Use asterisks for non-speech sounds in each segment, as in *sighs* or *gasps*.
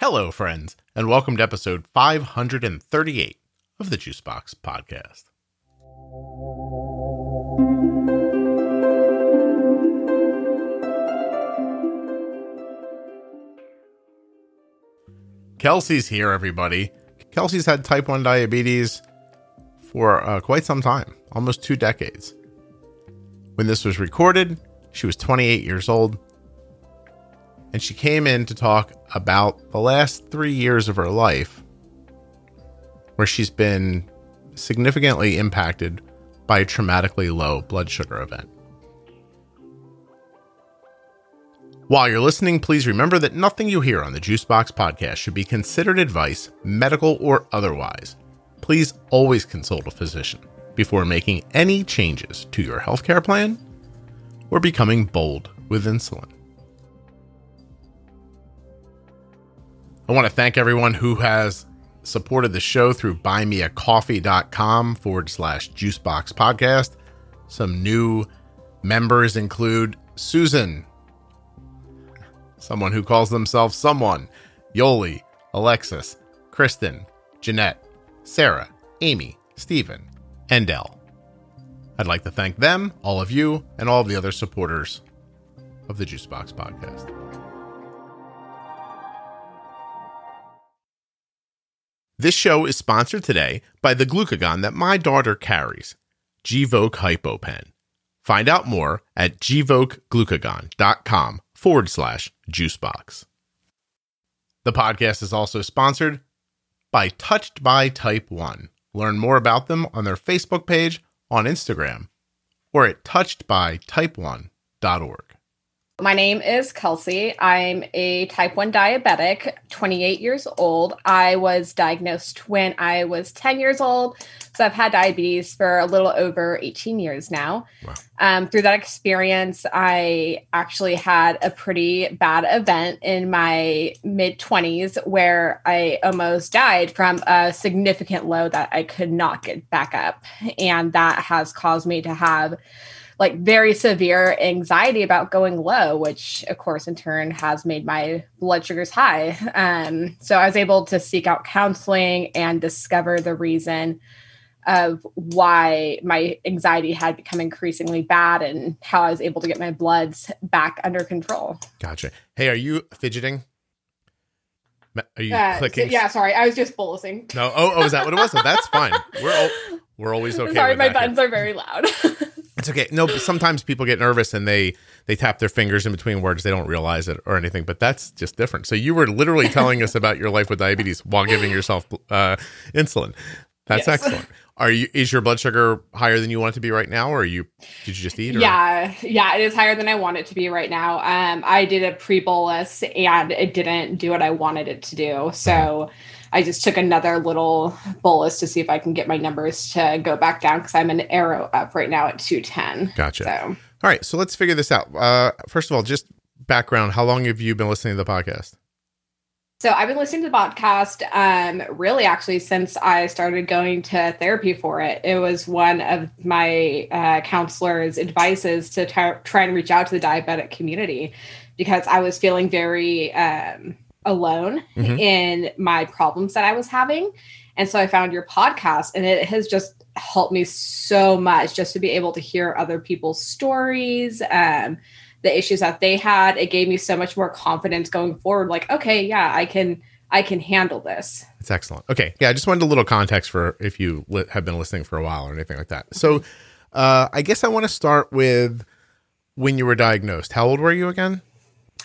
Hello, friends, and welcome to episode 538 of the Juicebox Podcast. Kelsey's here, everybody. Kelsey's had type 1 diabetes for uh, quite some time, almost two decades. When this was recorded, she was 28 years old, and she came in to talk about the last three years of her life where she's been significantly impacted by a traumatically low blood sugar event. While you're listening, please remember that nothing you hear on the Juicebox podcast should be considered advice, medical or otherwise. Please always consult a physician before making any changes to your healthcare plan or becoming bold with insulin. I want to thank everyone who has supported the show through buymeacoffee.com forward slash juicebox podcast. Some new members include Susan, someone who calls themselves someone, Yoli, Alexis, Kristen, Jeanette, Sarah, Amy, Stephen, and Dell. I'd like to thank them, all of you, and all of the other supporters of the Juicebox podcast. This show is sponsored today by the glucagon that my daughter carries, Gvoke HypoPen. Find out more at gvokeglucagon.com forward slash juicebox. The podcast is also sponsored by Touched by Type 1. Learn more about them on their Facebook page, on Instagram, or at touchedbytype1.org. My name is Kelsey. I'm a type 1 diabetic, 28 years old. I was diagnosed when I was 10 years old. So I've had diabetes for a little over 18 years now. Wow. Um, through that experience, I actually had a pretty bad event in my mid 20s where I almost died from a significant low that I could not get back up. And that has caused me to have like very severe anxiety about going low, which of course in turn has made my blood sugars high. Um, so I was able to seek out counseling and discover the reason of why my anxiety had become increasingly bad and how I was able to get my bloods back under control. Gotcha. Hey, are you fidgeting? Are you uh, clicking? yeah, sorry. I was just bolusing. No. Oh, oh, is that what it was? So that's fine. We're we're always *laughs* okay. Sorry, my buttons here. are very loud. *laughs* It's okay. No, but sometimes people get nervous and they they tap their fingers in between words. They don't realize it or anything. But that's just different. So you were literally telling us about your life with diabetes while giving yourself uh, insulin. That's yes. excellent. Are you? Is your blood sugar higher than you want it to be right now, or are you? Did you just eat? Or? Yeah, yeah, it is higher than I want it to be right now. Um, I did a pre bolus and it didn't do what I wanted it to do. So. Mm-hmm I just took another little bolus to see if I can get my numbers to go back down because I'm an arrow up right now at 210. Gotcha. So. All right. So let's figure this out. Uh, first of all, just background how long have you been listening to the podcast? So I've been listening to the podcast um, really actually since I started going to therapy for it. It was one of my uh, counselor's advices to t- try and reach out to the diabetic community because I was feeling very um, alone mm-hmm. in my problems that I was having. And so I found your podcast and it has just helped me so much just to be able to hear other people's stories, um, the issues that they had. It gave me so much more confidence going forward. Like, okay, yeah, I can, I can handle this. It's excellent. Okay. Yeah. I just wanted a little context for if you li- have been listening for a while or anything like that. So, uh, I guess I want to start with when you were diagnosed. How old were you again?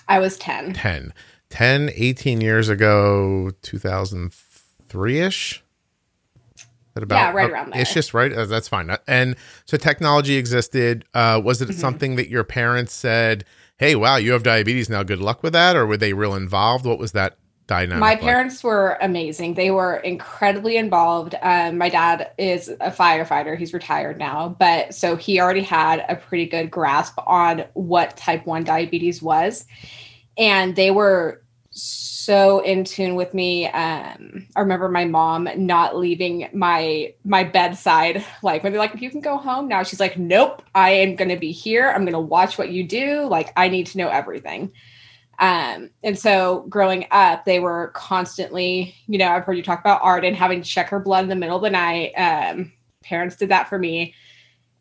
I was 10. 10. 10, 18 years ago, 2003 ish. About, yeah, right around there. It's just right. Uh, that's fine. And so technology existed. Uh, was it mm-hmm. something that your parents said, "Hey, wow, you have diabetes now. Good luck with that," or were they real involved? What was that dynamic? My like? parents were amazing. They were incredibly involved. Um, my dad is a firefighter. He's retired now, but so he already had a pretty good grasp on what type one diabetes was, and they were so in tune with me. Um, I remember my mom not leaving my my bedside. Like when they're like, if "You can go home now," she's like, "Nope, I am going to be here. I'm going to watch what you do. Like I need to know everything." Um, and so growing up, they were constantly, you know, I've heard you talk about Arden and having to check her blood in the middle of the night. Um, parents did that for me.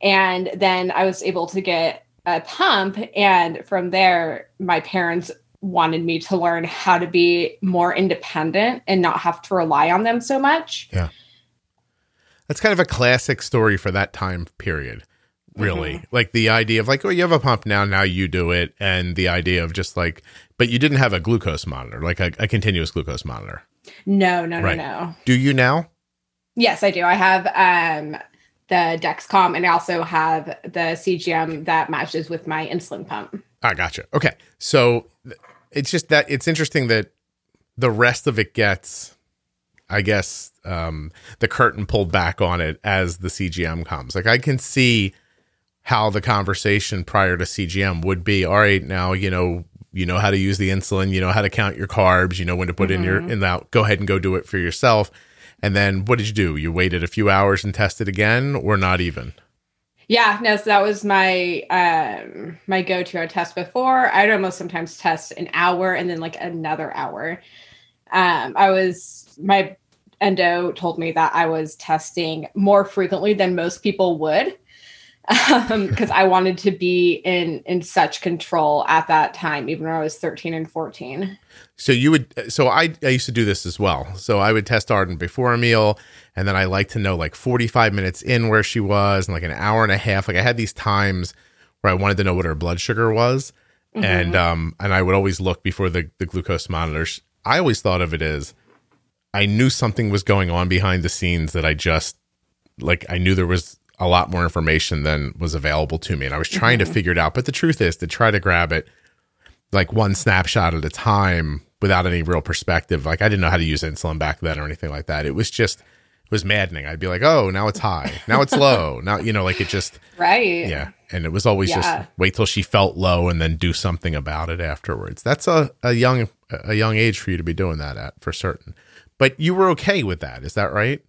And then I was able to get a pump. And from there, my parents wanted me to learn how to be more independent and not have to rely on them so much. Yeah. That's kind of a classic story for that time period. Really. Mm-hmm. Like the idea of like, oh, you have a pump now, now you do it. And the idea of just like, but you didn't have a glucose monitor, like a, a continuous glucose monitor. No, no, right. no, no. Do you now? Yes, I do. I have um the Dexcom and I also have the CGM that matches with my insulin pump. I gotcha. Okay. So it's just that it's interesting that the rest of it gets I guess um, the curtain pulled back on it as the CGM comes. Like I can see how the conversation prior to CGM would be. All right, now you know you know how to use the insulin, you know how to count your carbs, you know when to put mm-hmm. in your in that. Go ahead and go do it for yourself. And then what did you do? You waited a few hours and tested again, or not even? Yeah, no, so that was my um my go-to. I test before. I'd almost sometimes test an hour and then like another hour. Um, I was my endo told me that I was testing more frequently than most people would because um, I wanted to be in in such control at that time, even when I was 13 and 14. So you would so I, I used to do this as well. So I would test Arden before a meal and then I like to know like 45 minutes in where she was and like an hour and a half. Like I had these times where I wanted to know what her blood sugar was. Mm-hmm. And um and I would always look before the, the glucose monitors. I always thought of it as I knew something was going on behind the scenes that I just like I knew there was a lot more information than was available to me. And I was trying mm-hmm. to figure it out. But the truth is to try to grab it like one snapshot at a time without any real perspective. Like I didn't know how to use insulin back then or anything like that. It was just it was maddening. I'd be like, oh, now it's high. Now it's low. *laughs* Now, you know, like it just Right. Yeah. And it was always yeah. just wait till she felt low and then do something about it afterwards. That's a, a young a young age for you to be doing that at for certain. But you were okay with that, is that right?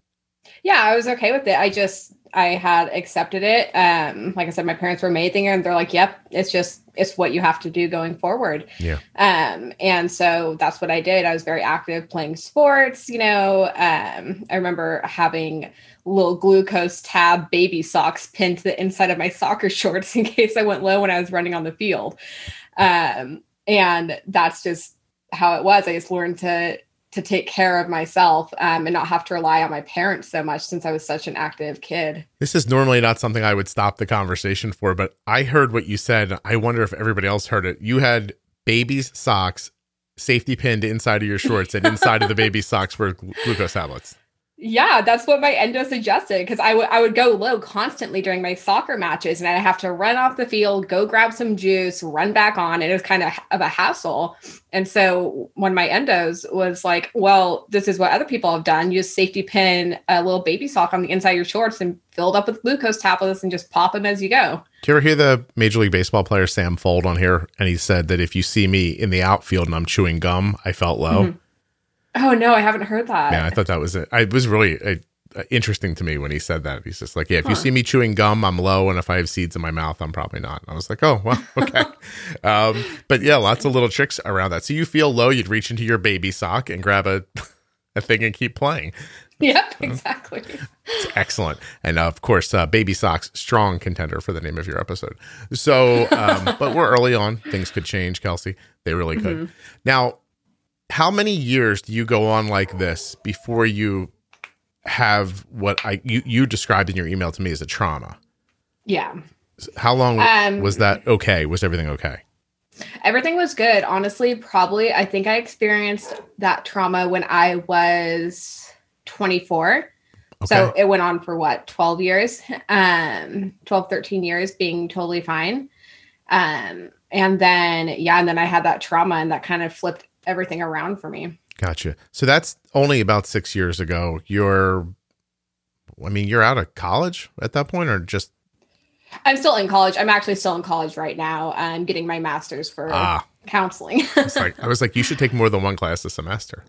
Yeah, I was okay with it. I just I had accepted it. Um, like I said, my parents were amazing, and they're like, "Yep, it's just it's what you have to do going forward." Yeah. Um, and so that's what I did. I was very active playing sports. You know, um, I remember having little glucose tab baby socks pinned to the inside of my soccer *laughs* shorts in case I went low when I was running on the field. Um, and that's just how it was. I just learned to to take care of myself um, and not have to rely on my parents so much since I was such an active kid. This is normally not something I would stop the conversation for, but I heard what you said. I wonder if everybody else heard it. You had baby's socks safety pinned inside of your shorts, and inside of the baby's socks were glucose tablets. Yeah, that's what my endo suggested because I would I would go low constantly during my soccer matches, and I'd have to run off the field, go grab some juice, run back on, and it was kind of of a hassle. And so one of my endos was like, "Well, this is what other people have done: use safety pin a little baby sock on the inside of your shorts and filled up with glucose tablets, and just pop them as you go." Do you ever hear the Major League Baseball player Sam Fuld on here? And he said that if you see me in the outfield and I'm chewing gum, I felt low. Mm-hmm Oh no, I haven't heard that. Yeah, I thought that was it. It was really uh, uh, interesting to me when he said that. He's just like, yeah, if huh. you see me chewing gum, I'm low, and if I have seeds in my mouth, I'm probably not. And I was like, oh well, *laughs* okay. um, but yeah, lots of little tricks around that. So you feel low, you'd reach into your baby sock and grab a *laughs* a thing and keep playing. Yep, *laughs* exactly. It's excellent. And of course, uh, Baby Socks, strong contender for the name of your episode. So, um, but we're early on. Things could change, Kelsey. They really could. Mm-hmm. Now, how many years do you go on like this before you have what I you, you described in your email to me as a trauma? Yeah. How long um, was that okay? Was everything okay? Everything was good. Honestly, probably I think I experienced that trauma when I was 24. Okay. So it went on for what, 12 years? Um 12 13 years being totally fine. Um and then yeah, and then I had that trauma and that kind of flipped everything around for me. Gotcha. So that's only about six years ago. You're, I mean, you're out of college at that point, or just? I'm still in college. I'm actually still in college right now. I'm getting my master's for ah. counseling. like, I was like, you should take more than one class a semester.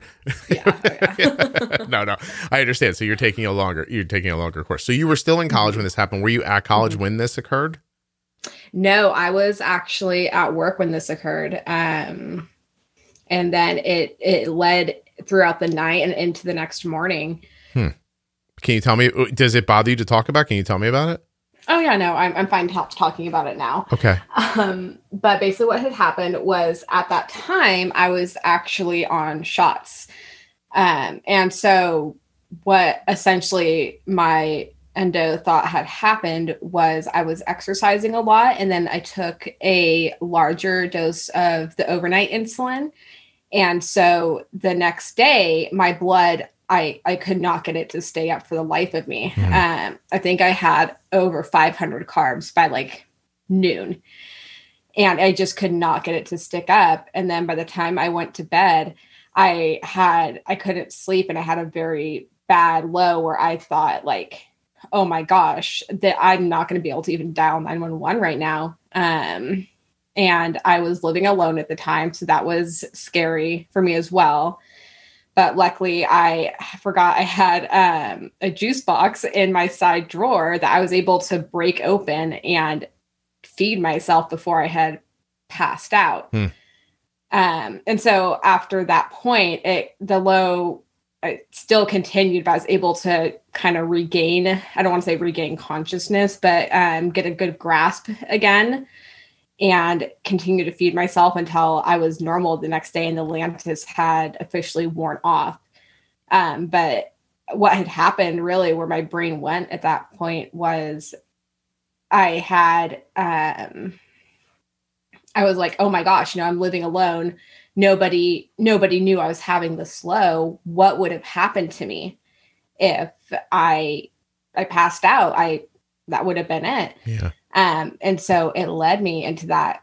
Yeah, oh yeah. *laughs* no, no, I understand. So you're taking a longer, you're taking a longer course. So you were still in college mm-hmm. when this happened. Were you at college mm-hmm. when this occurred? No, I was actually at work when this occurred. Um, and then it it led throughout the night and into the next morning. Can you tell me? Does it bother you to talk about? Can you tell me about it? Oh yeah, no, I'm I'm fine t- talking about it now. Okay. Um, but basically, what had happened was at that time I was actually on shots, um, and so what essentially my endo thought had happened was I was exercising a lot, and then I took a larger dose of the overnight insulin, and so the next day my blood I I could not get it to stay up for the life of me. Mhm. Um, I think I had over 500 carbs by like noon, and I just could not get it to stick up. And then by the time I went to bed, I had I couldn't sleep, and I had a very bad low where I thought like, oh my gosh, that I'm not going to be able to even dial 911 right now. Um, and I was living alone at the time, so that was scary for me as well but luckily I forgot I had um, a juice box in my side drawer that I was able to break open and feed myself before I had passed out. Hmm. Um, and so after that point, it the low it still continued, but I was able to kind of regain, I don't want to say regain consciousness, but um, get a good grasp again and continue to feed myself until I was normal the next day and the Lantus had officially worn off. Um, but what had happened really where my brain went at that point was I had um I was like, oh my gosh, you know, I'm living alone. Nobody, nobody knew I was having the slow. What would have happened to me if I I passed out? I that would have been it Yeah. Um and so it led me into that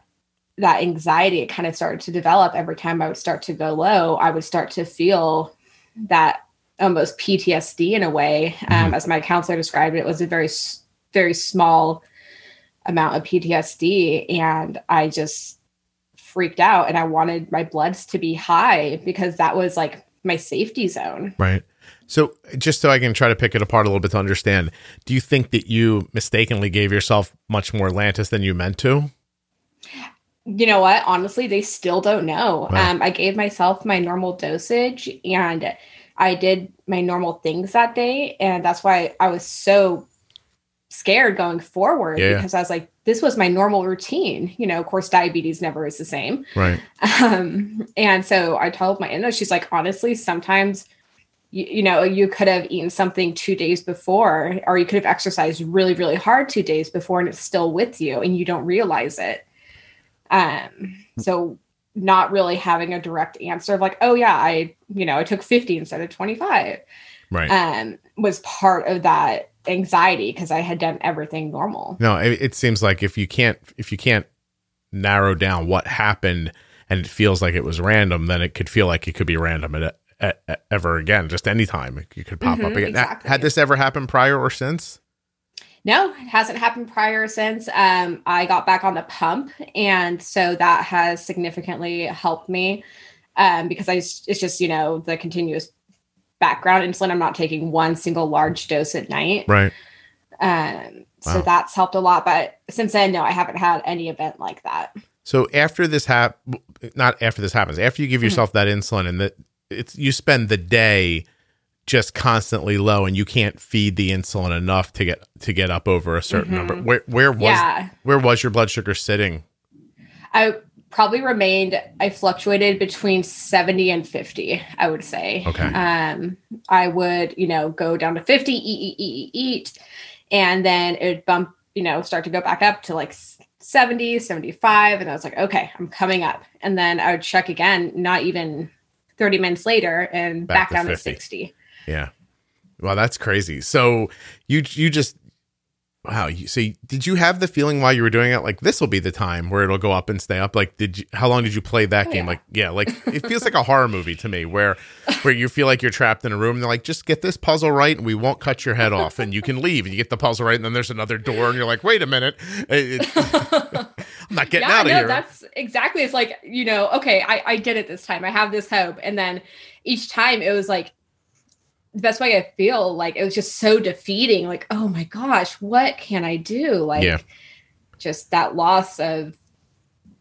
that anxiety it kind of started to develop every time i would start to go low i would start to feel that almost ptsd in a way um, Mhm. as my counselor described it, it was a very very small amount of ptsd and i just freaked out and i wanted my bloods to be high because that was like my safety zone Right. So, just so I can try to pick it apart a little bit to understand, do you think that you mistakenly gave yourself much more Lantus than you meant to? you know what honestly they still don't know Wow. um, i gave myself my normal dosage and i did my normal things that day and that's why i was so scared going forward Yeah. because i was like this was my normal routine you know of course diabetes never is the same Right. *laughs* um, and so I told my endo, she's like, honestly, sometimes, you, you know, you could have eaten something two days before, or you could have exercised really, really hard two days before, and it's still with you, and you don't realize it. Um, so not really having a direct answer of like, oh yeah, I, you know, I took 50 instead of 25, Right. um, was part of that anxiety because I had done everything normal. no, it, it seems like if you can't if you can't narrow down what happened and it feels like it was random, then it could feel like it could be random at, ever again, just anytime you could pop up Mhm, again. Exactly. Had this ever happened prior or since? No, it hasn't happened prior since. Um, I got back on the pump, and so that has significantly helped me um, because I it's just you know the continuous background insulin. I'm not taking one single large dose at night, Right. um, so Wow. that's helped a lot. But since then, no, I haven't had any event like that. So after this hap, not after this happens, after you give Mm-hmm. yourself that insulin and that it's you spend the day just constantly low and you can't feed the insulin enough to get to get up over a certain Mhm. number. Where where was yeah, where was your blood sugar sitting? I probably remained. I fluctuated between seventy and fifty. I would say. Okay. um i would you know go down to 50 eat eat eat eat, and then it would bump you know start to go back up to like s- 70 75 and i was like okay i'm coming up and then i would check again not even 30 minutes later and Back back, to down 50. to 60 Yeah. Well, that's crazy. So you you just wow. You, so you- did you have the feeling while you were doing it like this will be the time where it'll go up and stay up? Like did you? How long did you play that Oh, game? yeah. Like yeah, like it feels like a horror movie to me where where you feel like you're trapped in a room. And they're like, just get this puzzle right, and we won't cut your head off, and you can leave. And you get the puzzle right, and then there's another door, and you're like, wait a minute, It- it- *laughs* I'm not getting yeah, out of no, here. that's exactly. It's like you know, okay, I, I did it this time. I have this hope, and then each time it was like the best way I feel. Like it was just so defeating. Like, oh my gosh, what can I do? Like, Yeah. just that loss of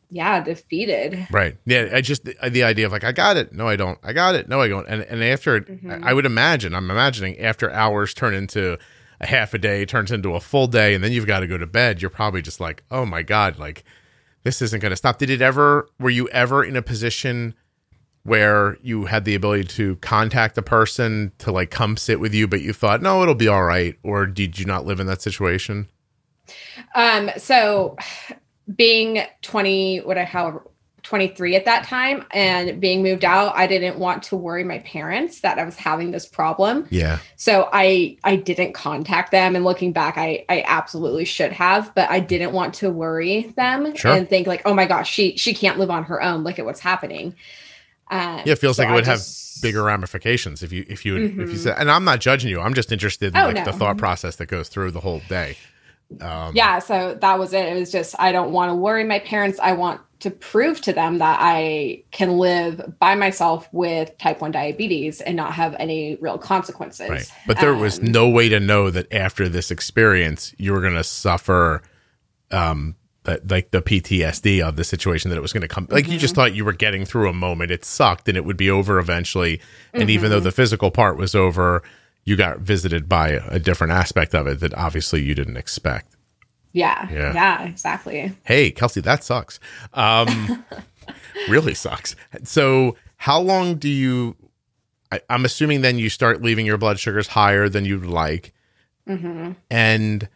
yeah, defeated. Right. Yeah. I just the, the idea of like I got it. No, I don't. I got it. No, I don't. And and after Mhm. I I would imagine, I'm imagining after hours turn into a half a day, turns into a full day, and then you've got to go to bed. You're probably just like, oh my god, like this isn't going to stop. Did it ever? Were you ever in a position? Where you had the ability to contact a person to like come sit with you, but you thought, no, it'll be all right, or did you not live in that situation? Um, so being 20, what I how 23 at that time and being moved out, I didn't want to worry my parents that I was having this problem. Yeah, So I I didn't contact them and looking back I I absolutely should have, but I didn't want to worry them Sure. and think like, "Oh my gosh, she she can't live on her own. Look at what's happening." Um, yeah. It feels so like it would have bigger ramifications if you if you if you Mhm. said and I'm not judging you. I'm just interested in Oh, like no. the thought process that goes through the whole day. Um, yeah so that was it it was just i don't want to worry my parents i want to prove to them that i can live by myself with type 1 diabetes and not have any real consequences right. But there was Um, no way to know that after this experience you were going to suffer um that like the PTSD of the situation that it was going to come like you Mm-hmm. just thought you were getting through a moment. It sucked and it would be over eventually. And even Mm-hmm. though the physical part was over you got visited by a, different aspect of it that obviously you didn't expect. Yeah, Yeah. yeah exactly. Hey kelsey that sucks. Um *laughs* really sucks. So how long do you I, i'm assuming then you start leaving your blood sugars higher than you'd like. Hmm and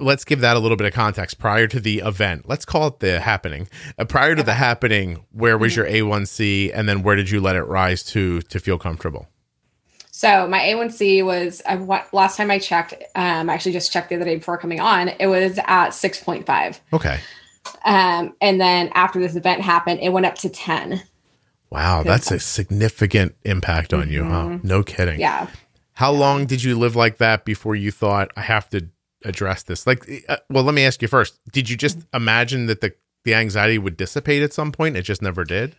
let's give that a little bit of context. Prior to the event let's call it the happening. Uh, prior to the happening where was your a1c and then where did you let it rise to to feel comfortable? So my a1c was I, last time i checked um I actually just checked the other day before coming on it was at 6.5 okay. Um and then after this event happened it went up to 10 wow that's a significant impact on you huh? No kidding. Yeah. How long did you live like that before you thought I have to address this? Like, uh, well, let me ask you first. Did you just imagine that the the anxiety would dissipate at some point? It just never did.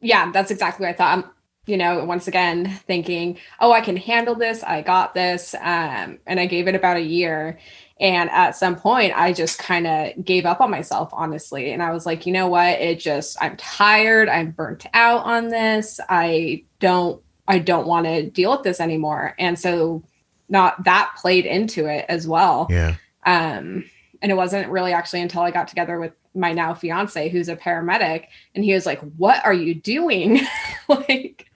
yeah, that's exactly what I thought. I'm, you know, once again thinking, oh, I can handle this. I got this. Um, and I gave it about a year. And at some point, I just kind of gave up on myself, honestly. And I was like, you know what? It just, I'm tired. I'm burnt out on this. I don't, I don't want to deal with this anymore. And so, not that played into it as well. Yeah. Um, and it wasn't really actually until I got together with my now fiance, who's a paramedic, and he was like, What are you doing? *laughs* like,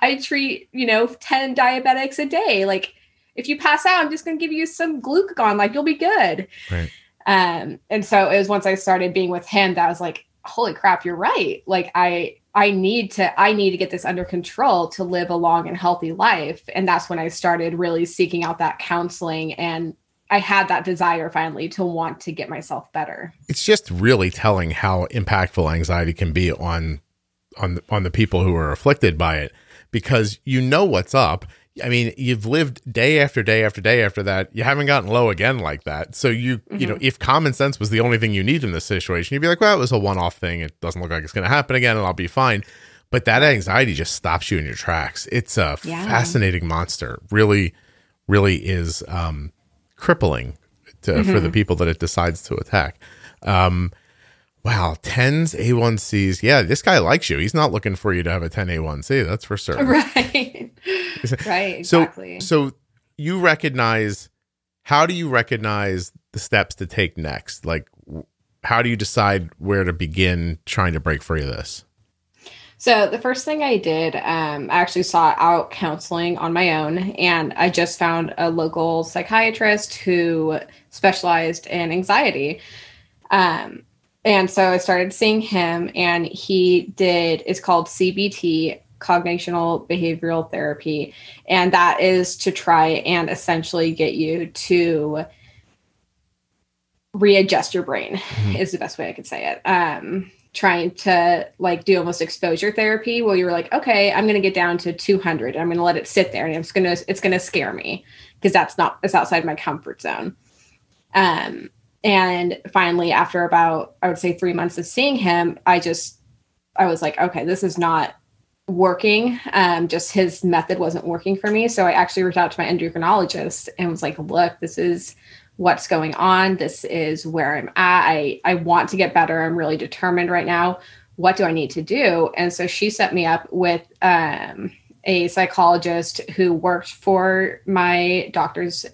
I treat, you know, 10 diabetics a day. Like, if you pass out, I'm just going to give you some glucagon, like, you'll be good. Right. Um, and so it was once I started being with him that I was like, Holy crap, you're right. Like, I, I need to I need to get this under control to live a long and healthy life and that's when I started really seeking out that counseling and I had that desire finally to want to get myself better. It's just really telling how impactful anxiety can be on on the, on the people who are afflicted by it because you know what's up. I mean, you've lived day after day after day after that. You haven't gotten low again like that. So you, you know, if common sense was the only thing you need in this situation, you'd be like, well, it was a one-off thing. It doesn't look like it's going to happen again, and I'll be fine. But that anxiety just stops you in your tracks. It's a Yeah. fascinating monster. Really, really is um, crippling to, for the people that it decides to attack. Um, wow, tens A1Cs. Yeah, this guy likes you. He's not looking for you to have a 10 A1C. That's for certain. *laughs* Right. *laughs* right, So, exactly. so you recognize. How do you recognize the steps to take next? Like, how do you decide where to begin trying to break free of this? So the first thing I did, um, I actually sought out counseling on my own, and I just found a local psychiatrist who specialized in anxiety. Um, and so I started seeing him, and he did. It's called CBT, cognitional behavioral therapy, and that is to try and essentially get you to readjust your brain. Is the best way I could say it. Um, trying to like do almost exposure therapy where you're like okay i'm going to get down to 200 i'm going to let it sit there and it's going to it's going to scare me because that's not it's outside my comfort zone um and finally after about i would say three months of seeing him i just i was like okay this is not working um just his method wasn't working for me so i actually reached out to my endocrinologist and was like look this is what's going on. This is where I'm at. I, I want to get better. I'm really determined right now. What do I need to do? And so she set me up with um, a psychologist who worked for my doctors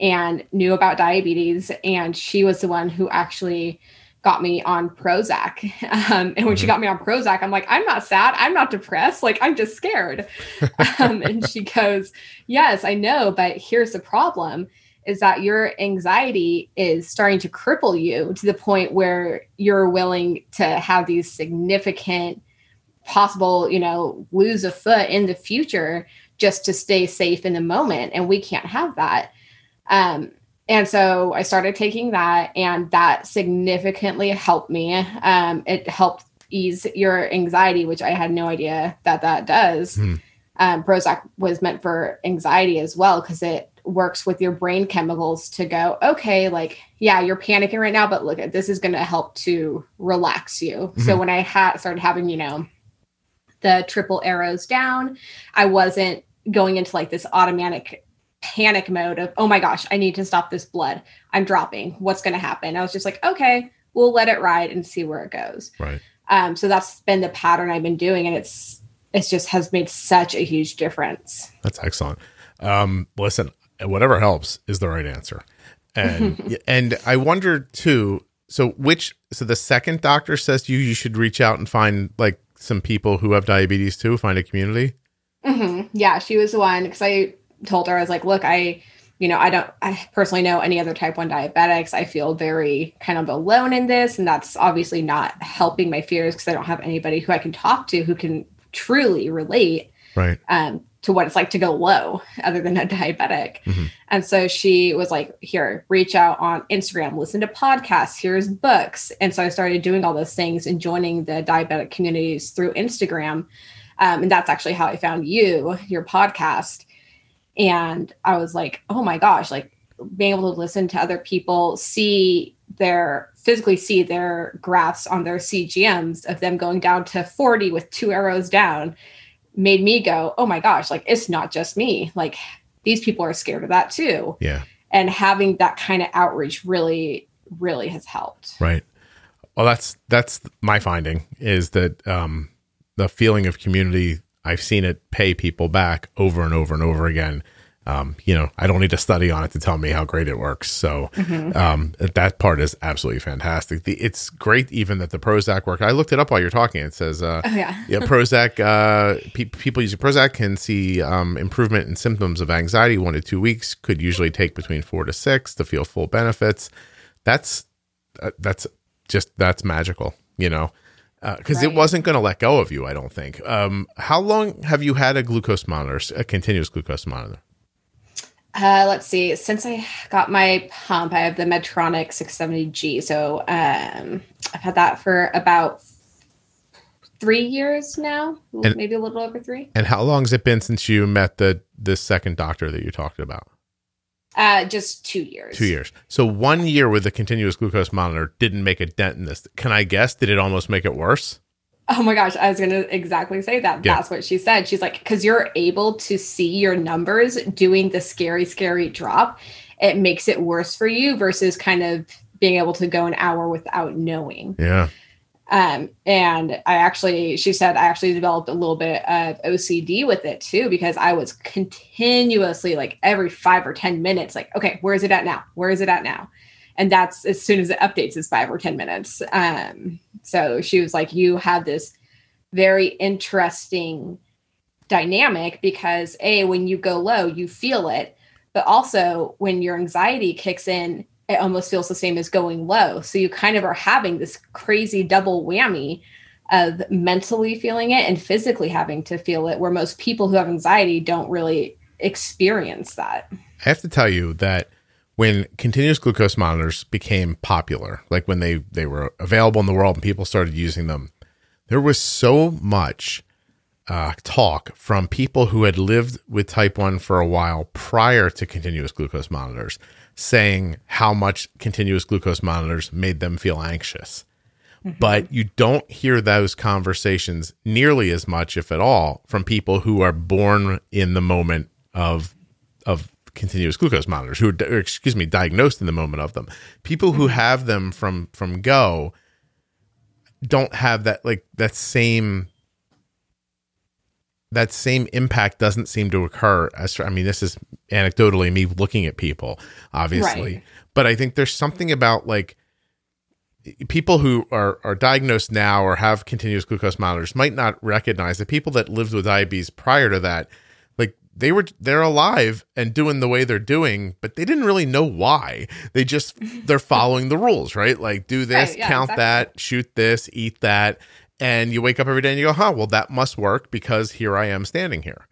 and knew about diabetes. And she was the one who actually got me on Prozac. *laughs* Um, and when she mm-hmm. got me on Prozac, I'm like, I'm not sad. I'm not depressed. Like, I'm just scared. *laughs* um, and she goes, Yes, I know. But here's the problem is that your anxiety is starting to cripple you to the point where you're willing to have these significant possible, you know, lose a foot in the future just to stay safe in the moment. And we can't have that. Um, and so I started taking that, and that significantly helped me. Um, it helped ease your anxiety, which I had no idea that that does. Hmm. Um, Prozac was meant for anxiety as well because it works with your brain chemicals to go, okay, like, yeah, you're panicking right now, but look, at this is going to help to relax you. Mm-hmm. So when I had started having, you know, the triple arrows down, I wasn't going into like this automatic panic mode of, oh my gosh, I need to stop this blood. I'm dropping. What's going to happen? I was just like, okay, we'll let it ride and see where it goes. Right. Um, so that's been the pattern I've been doing, and it's it's just has made such a huge difference. That's excellent. Um, listen, whatever helps is the right answer, and *laughs* and I wonder too. So which so the second doctor says you you should reach out and find like some people who have diabetes too, find a community. Mm-hmm. Yeah, she was the one because I told her, I was like, look, I, you know, I don't, I personally know any other type 1 diabetics. I feel very kind of alone in this. And that's obviously not helping my fears because I don't have anybody who I can talk to who can truly relate. Right. Um, to what it's like to go low other than a diabetic. Mm-hmm. And so she was like, here, reach out on Instagram, listen to podcasts, here's books. And so I started doing all those things and joining the diabetic communities through Instagram. Um, and that's actually how I found you, your podcast and i was like oh my gosh like being able to listen to other people see their physically see their graphs on their cgms of them going down to 40 with two arrows down made me go oh my gosh like it's not just me. Like these people are scared of that too. Yeah. And having that kind of outreach really really has helped. Right. Well that's that's my finding is that um the feeling of community I've seen it pay people back over and over and over again. Um, you know, I don't need to study on it to tell me how great it works. So mm-hmm. um, that part is absolutely fantastic. The, it's great even that the Prozac work. I looked it up while you're talking. It says, uh, oh, yeah. yeah, Prozac. Uh, pe- people using Prozac can see um, improvement in symptoms of anxiety one to two weeks. Could usually take between four to six to feel full benefits. That's uh, that's just that's magical. You know because uh, right. it wasn't going to let go of you. I don't think. Um, how long have you had a glucose monitor, a continuous glucose monitor? Uh, let's see. Since I got my pump, I have the Medtronic 670G. So um, I've had that for about three years now, and, maybe a little over three. And how long has it been since you met the the second doctor that you talked about? Uh, just two years. Two years. So one year with a continuous glucose monitor didn't make a dent in this. Can I guess? Did it almost make it worse? Oh my gosh, I was going to exactly say that. Yeah. That's what she said. She's like, because you're able to see your numbers doing the scary, scary drop, it makes it worse for you versus kind of being able to go an hour without knowing. Yeah. Um, and I actually, she said, I actually developed a little bit of OCD with it too, because I was continuously like every five or 10 minutes, like, okay, where is it at now? Where is it at now? And that's as soon as it updates is five or 10 minutes. Um, so she was like, You have this very interesting dynamic because, A, when you go low, you feel it. But also, when your anxiety kicks in, it almost feels the same as going low. So you kind of are having this crazy double whammy of mentally feeling it and physically having to feel it, where most people who have anxiety don't really experience that. I have to tell you that when continuous glucose monitors became popular, like when they, they were available in the world and people started using them, there was so much uh, talk from people who had lived with type 1 for a while prior to continuous glucose monitors saying how much continuous glucose monitors made them feel anxious. Mm-hmm. But you don't hear those conversations nearly as much, if at all, from people who are born in the moment of of continuous glucose monitors, who are, excuse me, diagnosed in the moment of them. People who have them from from go don't have that like that same that same impact doesn't seem to occur as I mean this is anecdotally me looking at people obviously Right. but I think there's something about like people who are are diagnosed now or have continuous glucose monitors might not recognize the people that lived with diabetes prior to that like they were they're alive and doing the way they're doing but they didn't really know why they just they're following the rules right like do this Right, yeah, count exactly. that shoot this eat that and you wake up every day and you go huh well that must work because here i am standing here.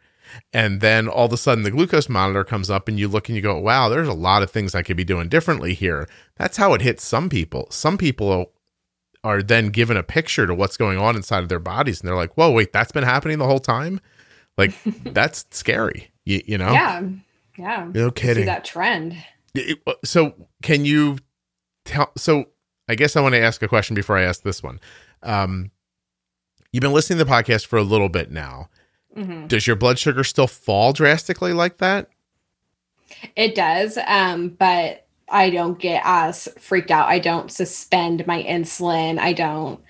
And then all of a sudden the glucose monitor comes up and you look and you go wow there's a lot of things i could be doing differently here. That's how it hits some people. Some people are then given a picture to what's going on inside of their bodies and they're like whoa wait that's been happening the whole time? Like *laughs* that's scary you, you know? Yeah. Yeah. no See kidding. that trend. it- so can you tell so i guess i want to ask a question before i ask this one. Um you've been listening to the podcast for a little bit now hmm does your blood sugar still fall drastically like that It does. Um, but I don't get as freaked out. I don't suspend my insulin. I don't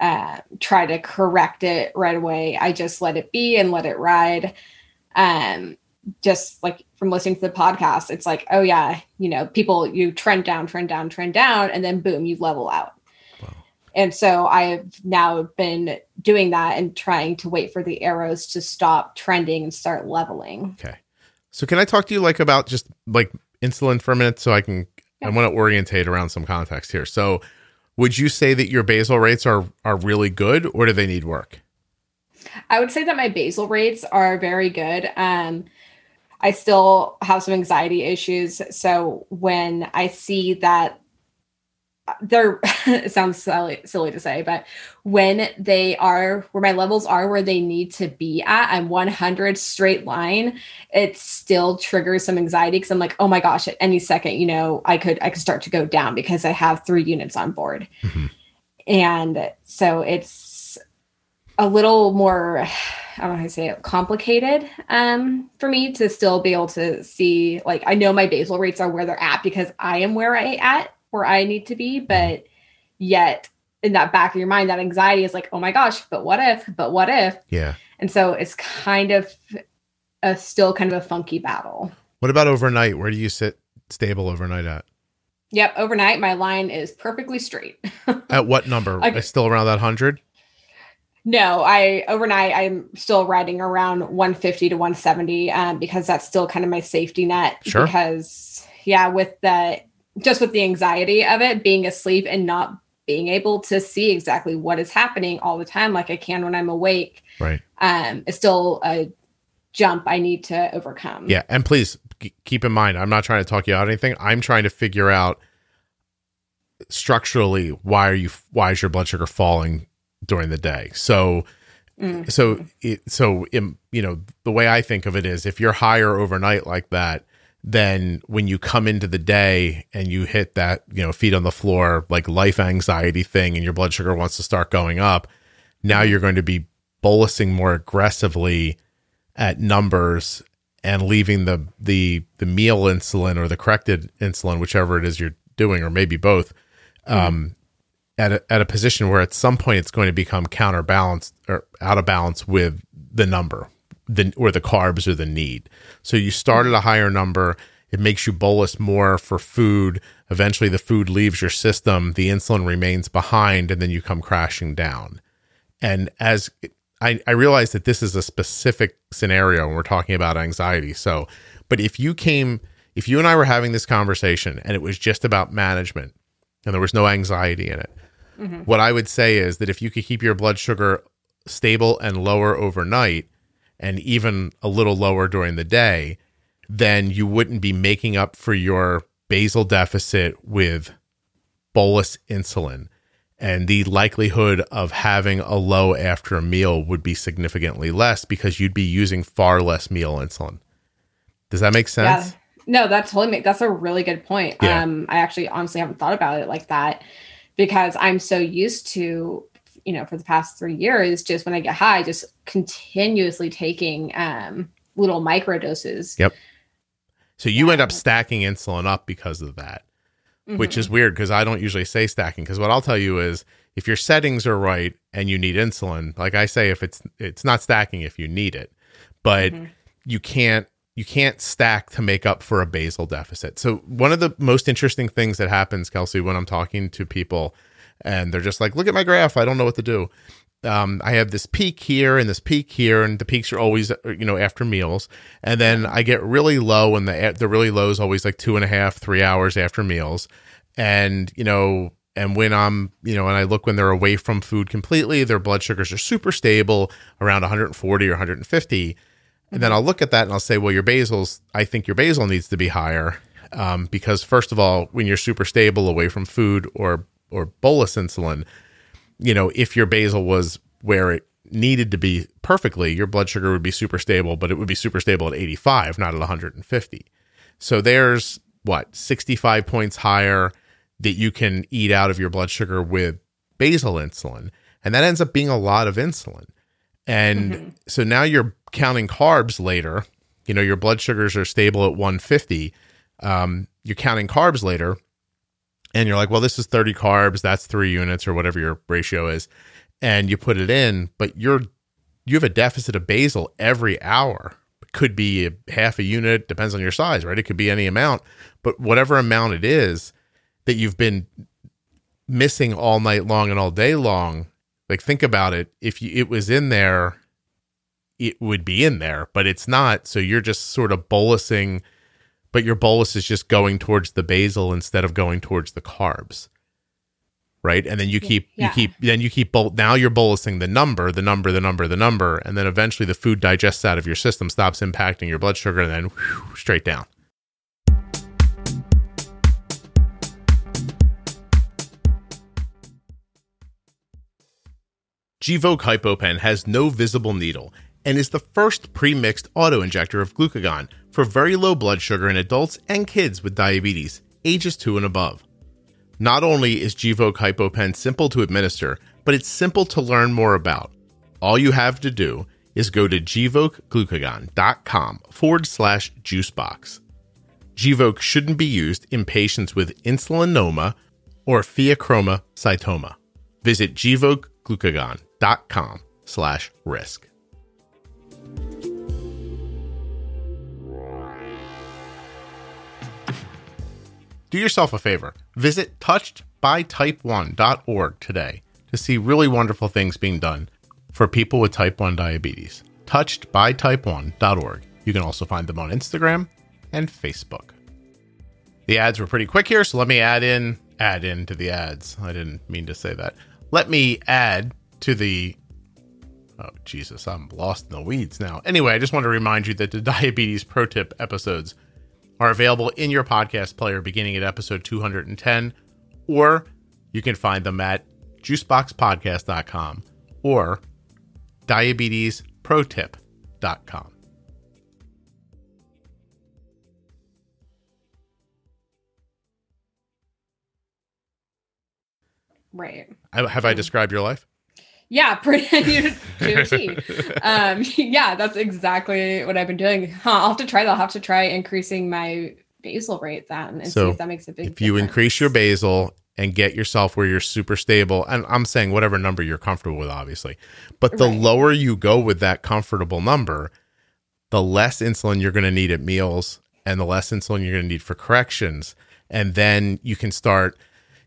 uh, try to correct it right away. I just let it be and let it ride. Um, just like from listening to the podcast, it's like, oh yeah, you know, people you trend down, trend down, trend down, and then boom, you level out. And so I've now been doing that and trying to wait for the arrows to stop trending and start leveling. okay so can i talk to you like about just like insulin for a minute so i can i want to orientate around some context here so would you say that your basal rates are are really good or do they need work I would say that my basal rates are very good. Um, I still have some anxiety issues. So when I see that they're, *laughs* it sounds silly, silly to say, but when they are where my levels are where they need to be at, I'm 100 straight line, it still triggers some anxiety because I'm like, oh my gosh, at any second, you know, I could, I could start to go down because I have three units on board. Mhm. And so it's, a little more I don't know how to say it complicated um for me to still be able to see like I know my basal rates are where they're at because I am where I at where I need to be but yet in that back of your mind that anxiety is like oh my gosh but what if but what if yeah and so it's kind of a still kind of a funky battle what about overnight where do you sit stable overnight at yep overnight my line is perfectly straight *laughs* at what number. It's still around that 100 No, I overnight I'm still riding around 150 to 170 um, because that's still kind of my safety net. Sure. Because yeah, with the just with the anxiety of it, being asleep and not being able to see exactly what is happening all the time, like I can when I'm awake, right um, is still a jump I need to overcome. Yeah, and please k- keep in mind, I'm not trying to talk you out anything. I'm trying to figure out structurally why are you why is your blood sugar falling during the day. So Mm. so it, so in, you know the way I think of it is if you're higher overnight like that, then when you come into the day and you hit that you know feet on the floor like life anxiety thing and your blood sugar wants to start going up, now you're going to be bolusing more aggressively at numbers and leaving the the the meal insulin or the corrected insulin, whichever it is you're doing, or maybe both, um, at a, at a position where at some point it's going to become counterbalanced or out of balance with the number, the or the carbs or the need. So you start at a higher number. It makes you bolus more for food. Eventually, the food leaves your system. The insulin remains behind, and then you come crashing down. And as I, I realize that this is a specific scenario when we're talking about anxiety. So, but if you came, if you and I were having this conversation and it was just about management and there was no anxiety in it, Mhm. what I would say is that if you could keep your blood sugar stable and lower overnight and even a little lower during the day, then you wouldn't be making up for your basal deficit with bolus insulin. And the likelihood of having a low after a meal would be significantly less because you'd be using far less meal insulin. Does that make sense? Yeah. No, that totally make that's a really good point. Yeah. Um, I actually honestly haven't thought about it like that because I'm so used to, you know, for the past three years, just when I get high, just continuously taking um little micro doses. Yep. So you end up stacking insulin up because of that, which is weird because I don't usually say stacking. Because what I'll tell you is if your settings are right and you need insulin, like I say, if it's it's not stacking if you need it, but you can't you can't stack to make up for a basal deficit. So one of the most interesting things that happens, Kelsey, when I'm talking to people and they're just like, look at my graph, I don't know what to do. Um, I have this peak here and this peak here, and the peaks are always, uh, you know, after meals. And then I get really low, and the the really low is always like two and a half, three hours after meals. And you know, and when I'm, you know, and I look when they're away from food completely, their blood sugars are super stable, around 140 or 150. And then I'll look at that and I'll say, well, your basals, I think your basal needs to be higher. Um, because first of all, when you're super stable away from food or or bolus insulin, you know, if your basal was where it needed to be perfectly, your blood sugar would be super stable, but it would be super stable at 85, not at 150. So there's what, 65 points higher that you can eat out of your blood sugar with basal insulin. And that ends up being a lot of insulin. And so now you're counting carbs later. You know, your blood sugars are stable at 150. Um, you're counting carbs later, and you're like, well, this is 30 carbs, that's three units or whatever your ratio is. And you put it in, but you're you have a deficit of basal every hour. Could be a half a unit, depends on your size, right? It could be any amount, but whatever amount it is that you've been missing all night long and all day long, like think about it. If you, it was in there, it would be in there, but it's not. So you're just sort of bolusing, but your bolus is just going towards the basal instead of going towards the carbs. Right. And then you keep, Yeah. you keep, then you keep, bol- now you're bolusing the number, the number, the number, the number. And then eventually the food digests out of your system, stops impacting your blood sugar, and then whew, straight down. Gvoke HypoPen has no visible needle and is the first pre-mixed auto-injector of glucagon for very low blood sugar in adults and kids with diabetes, ages 2 and above. Not only is Gvoke HypoPen simple to administer, but it's simple to learn more about. All you have to do is go to gvokeglucagon.com forward slash juicebox. Gvoke shouldn't be used in patients with insulinoma or pheochromocytoma. Visit gvokeglucagon.com slash risk. Do yourself a favor. Visit touchedbytype1.org today to see really wonderful things being done for people with type 1 diabetes. Touchedbytype1.org. You can also find them on Instagram and Facebook. The ads were pretty quick here, so let me add in add in to the ads. I didn't mean to say that. Let me add to the Oh Jesus, I'm lost in the weeds now. Anyway, I just want to remind you that the *laughs* diabetes pro tip episodes are available in your podcast player beginning at episode 210 or you can find them at juiceboxpodcast.com or diabetesprotip.com. Right. I- Have I mm. described your life? Yeah, *laughs* pretty to a T. Um, *laughs* yeah, that's exactly what I've been doing. Huh, I'll have to try that. I'll have to try increasing my basal rate then and So, see if that makes a big if you difference. increase your basal and get yourself where you're super stable and i'm saying whatever number you're comfortable with obviously but the Right. lower you go with that comfortable number the less insulin you're going to need at meals and the less insulin you're going to need for corrections and then you can start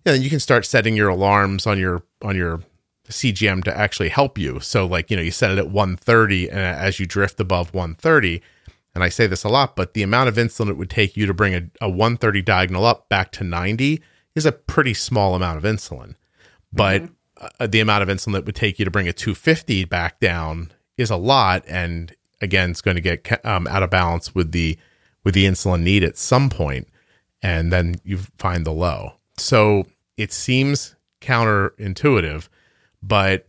you know, you can start setting your alarms on your on your CGM to actually help you. So like, you know, you set it at 130 and as you drift above 130, and I say this a lot, but the amount of insulin it would take you to bring a, a 130 diagonal up back to 90 is a pretty small amount of insulin. But uh, the amount of insulin it would take you to bring a 250 back down is a lot and again it's going to get um, out of balance with the with the insulin need at some point and then you find the low. So it seems counterintuitive, but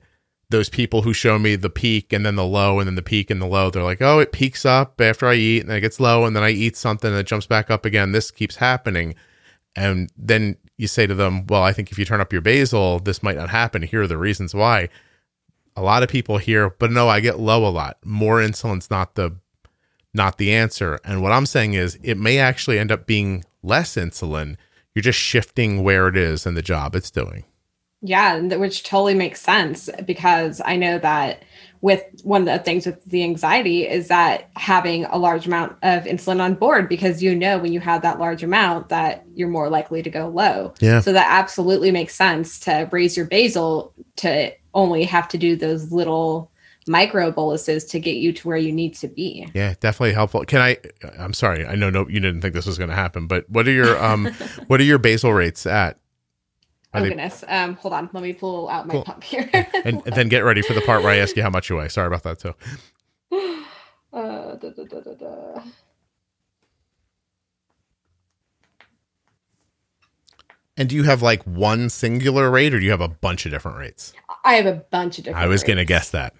those people who show me the peak and then the low and then the peak and the low, they're like, oh, it peaks up after I eat and then it gets low and then I eat something and it jumps back up again. This keeps happening. And then you say to them, well, I think if you turn up your basal, this might not happen. Here are the reasons why. A lot of people hear, but no, I get low a lot. More insulin's not the not the answer. And what I'm saying is it may actually end up being less insulin. You're just shifting where it is and the job it's doing. Yeah, which totally makes sense because I know that with one of the things with the anxiety is that having a large amount of insulin on board because you know when you have that large amount that you're more likely to go low. Yeah. So that absolutely makes sense to raise your basal to only have to do those little micro boluses to get you to where you need to be. Yeah, definitely helpful. Can I I'm sorry. I know no you didn't think this was going to happen, but what are your um *laughs* what are your basal rates at? Oh goodness. Um hold on. Let me pull out my cool. pump here. *laughs* and, and, *laughs* then get ready for the part where I ask you how much you weigh. Sorry about that too. *sighs* Uh, da, da, da, And do you have like one singular rate or do you have a bunch of different rates? I have a bunch of different I was going to guess that.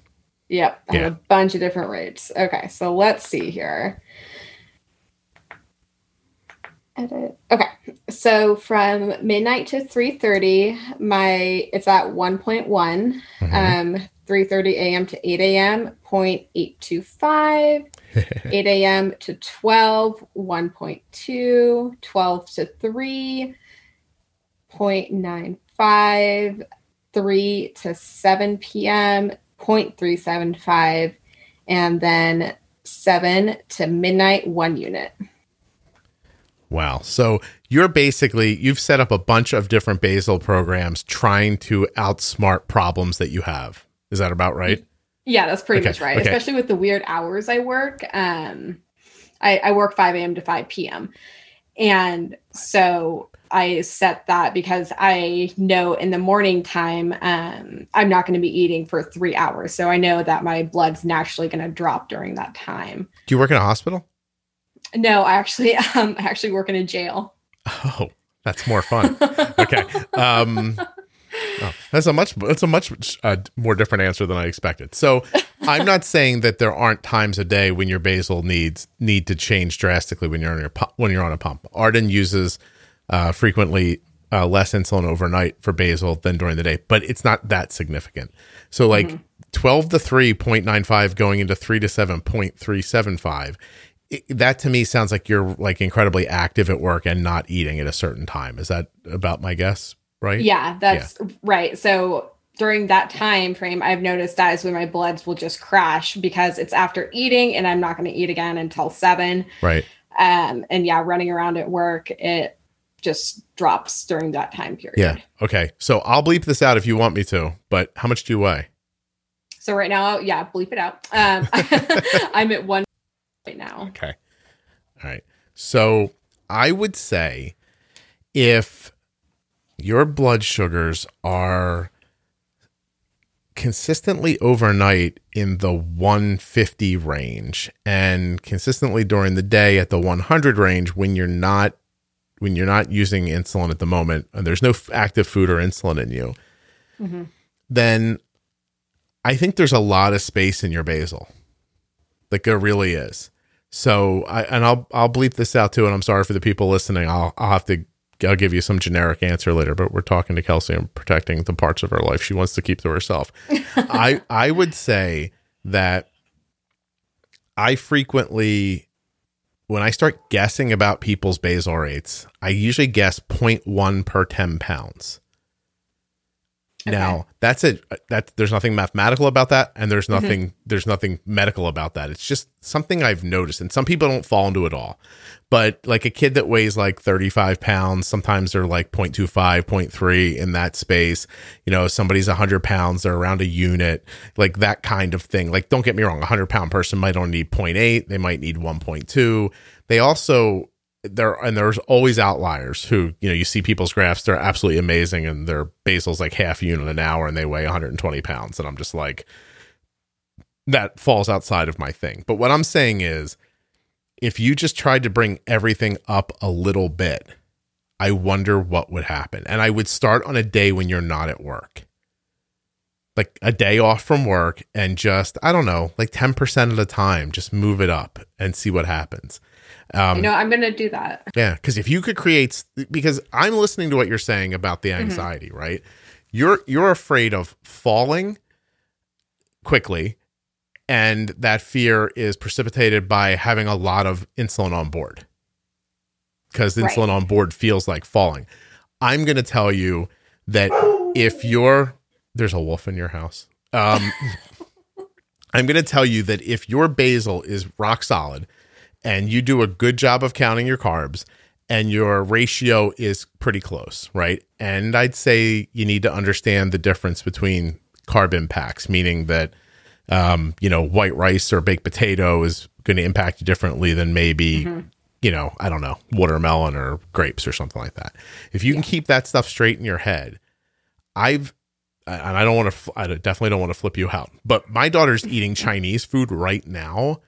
Yep. I yeah. have a bunch of different rates. Okay. So let's see here. Edit. Okay. So from midnight to 3.30, my it's at 1.1. Mm-hmm. Um, 3.30 a.m. to 8 a.m. 0.825. 8 a.m. *laughs* to 12, 1.2, 12 to 3, 0.95, 3 to 7 p.m., 0.375, and then 7 to midnight, one unit. Wow. So you're basically, you've set up a bunch of different basal programs trying to outsmart problems that you have. Is that about right? Yeah, that's pretty okay. much right. Okay. Especially with the weird hours I work. Um, I, I work 5 a.m. to 5 p.m. And so I set that because I know in the morning time, um, I'm not going to be eating for three hours. So I know that my blood's naturally going to drop during that time. Do you work in a hospital? No, I actually, *laughs* um, I actually work in a jail. Oh, that's more fun. okay. Um, *laughs* oh, that's a much, that's a much uh, more different answer than I expected. So I'm not *laughs* saying that there aren't times a day when your basal needs need to change drastically when you're on your, when you're on a pump. Arden uses uh, frequently uh, less insulin overnight for basal than during the day, but it's not that significant. So like mm-hmm. 12 to 3.95 going into 3 to 7.375 that to me sounds like you're like incredibly active at work and not eating at a certain time. Is that about my guess? Right. Yeah, that's yeah. right. So during that time frame, I've noticed that is when my bloods will just crash because it's after eating and I'm not going to eat again until seven. Right. Um, and yeah, running around at work, it just drops during that time period. Yeah. Okay. So I'll bleep this out if you want me to, but how much do you weigh? So right now, yeah, bleep it out. Um, *laughs* I'm at one right now. Okay. All right. So I would say if your blood sugars are consistently overnight in the 150 range and consistently during the day at the 100 range when you're not when you're not using insulin at the moment and there's no active food or insulin in you, mm-hmm. then I think there's a lot of space in your basal. Like there really is. So I and I'll I'll bleep this out too, and I'm sorry for the people listening. I'll I'll have to I'll give you some generic answer later, but we're talking to Kelsey and protecting the parts of her life she wants to keep to herself. *laughs* I I would say that I frequently when I start guessing about people's basal rates, I usually guess 0.1 per 10 pounds. Okay. Now that's it. That there's nothing mathematical about that, and there's mm-hmm. nothing mm-hmm. there's nothing medical about that. It's just something I've noticed, and some people don't fall into it all. But like a kid that weighs like 35 pounds, sometimes they're like 0.25, 0.3 in that space. You know, somebody's 100 pounds, they're around a unit, like that kind of thing. Like, don't get me wrong, a 100 pound person might only need 0.8, they might need 1.2. They also there and there's always outliers who you know you see people's graphs they're absolutely amazing and their basal's like half unit an hour and they weigh 120 pounds and i'm just like that falls outside of my thing. But what i'm saying is if you just tried to bring everything up a little bit i wonder what would happen. And i would start on a day when you're not at work. Like a day off from work and just i don't know like 10% of the time just move it up and see what happens um, you know, I'm going to do that. Yeah, because if you could create, because I'm listening to what you're saying about the mm-hmm. anxiety, mm-hmm. right? You're you're afraid of falling quickly And that fear is precipitated by having a lot of insulin on board because Right. insulin on board feels like falling. I'm going to tell you that if you're, there's a wolf in your house. Um, *laughs* I'm going to tell you that if your basal is rock solid and you do a good job of counting your carbs and your ratio is pretty close, right? And I'd say you need to understand the difference between carb impacts, meaning that, um, you know, white rice or baked potato is going to impact you differently than maybe, you know, I don't know, watermelon or grapes or something like that. If you can keep that stuff straight in your head, I've and I don't want to I definitely don't want to flip you out. But my daughter's eating Chinese food right now.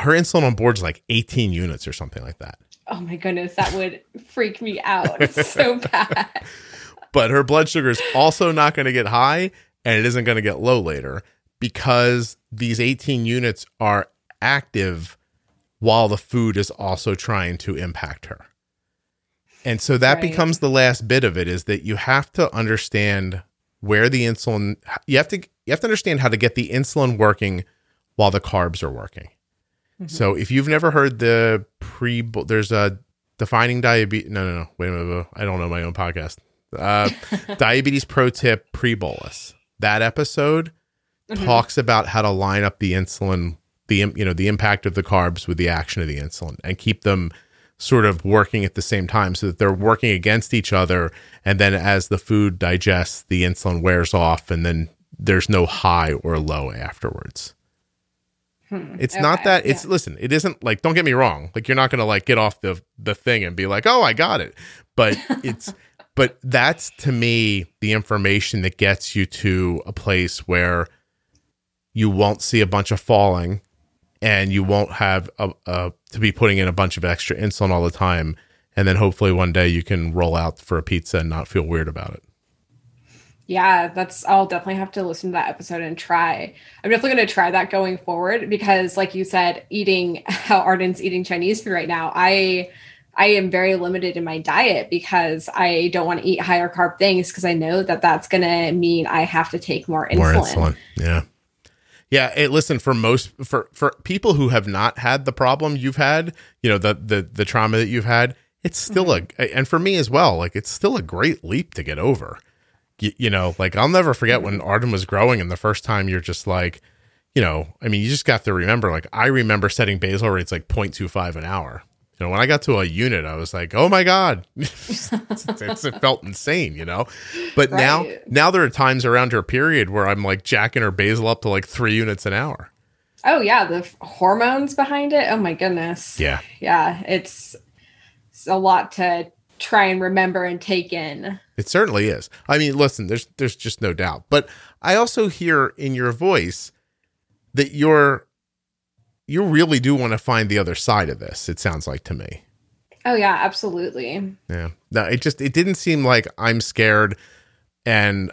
Her insulin on board is like 18 units or something like that. Oh my goodness, that would freak me out *laughs* so bad. But her blood sugar is also not going to get high and it isn't going to get low later because these 18 units are active while the food is also trying to impact her. And so that Right. becomes the last bit of it is that you have to understand where the insulin you have to you have to understand how to get the insulin working while the carbs are working. So if you've never heard the pre there's a defining diabetes no no no wait a minute I don't know my own podcast. Uh *laughs* diabetes pro tip pre bolus. That episode talks about how to line up the insulin the you know the impact of the carbs with the action of the insulin and keep them sort of working at the same time so that they're working against each other. And then as the food digests the insulin wears off and then there's no high or low afterwards Hmm. it's not that it's listen it isn't like don't get me wrong like you're not gonna like get off the the thing and be like oh i got it. But it's *laughs* but that's to me the information that gets you to a place where you won't see a bunch of falling and you won't have a, a to be putting in a bunch of extra insulin all the time. And then hopefully one day you can roll out for a pizza and not feel weird about it Yeah, that's I'll definitely have to listen to that episode and try. I'm definitely going to try that going forward because like you said, eating *laughs* how Arden's eating Chinese food right now, I I am very limited in my diet because I don't want to eat higher carb things because I know that that's going to mean I have to take more insulin. more insulin yeah yeah it, listen for most for for people who have not had the problem you've had you know the the the trauma that you've had it's still mm-hmm. a and for me as well like it's still a great leap to get over you, you know like i'll never forget when mm-hmm. arden was growing and the first time you're just like you know i mean you just got to remember like i remember setting basal rates like 0.25 an hour. You know when i got to a unit i was like oh my god. *laughs* It felt insane you know? But now now there are times around her period where i'm like jacking her basal up to like three units an hour. Oh yeah, the f- hormones behind it. Oh my goodness. yeah. Yeah, it's, it's a lot to try and remember and take in. It certainly is. I mean, listen, there's there's just no doubt. But I also hear in your voice that you're you really do want to find the other side of this. It sounds like to me. Oh yeah, absolutely. Yeah. No, it just it didn't seem like I'm scared and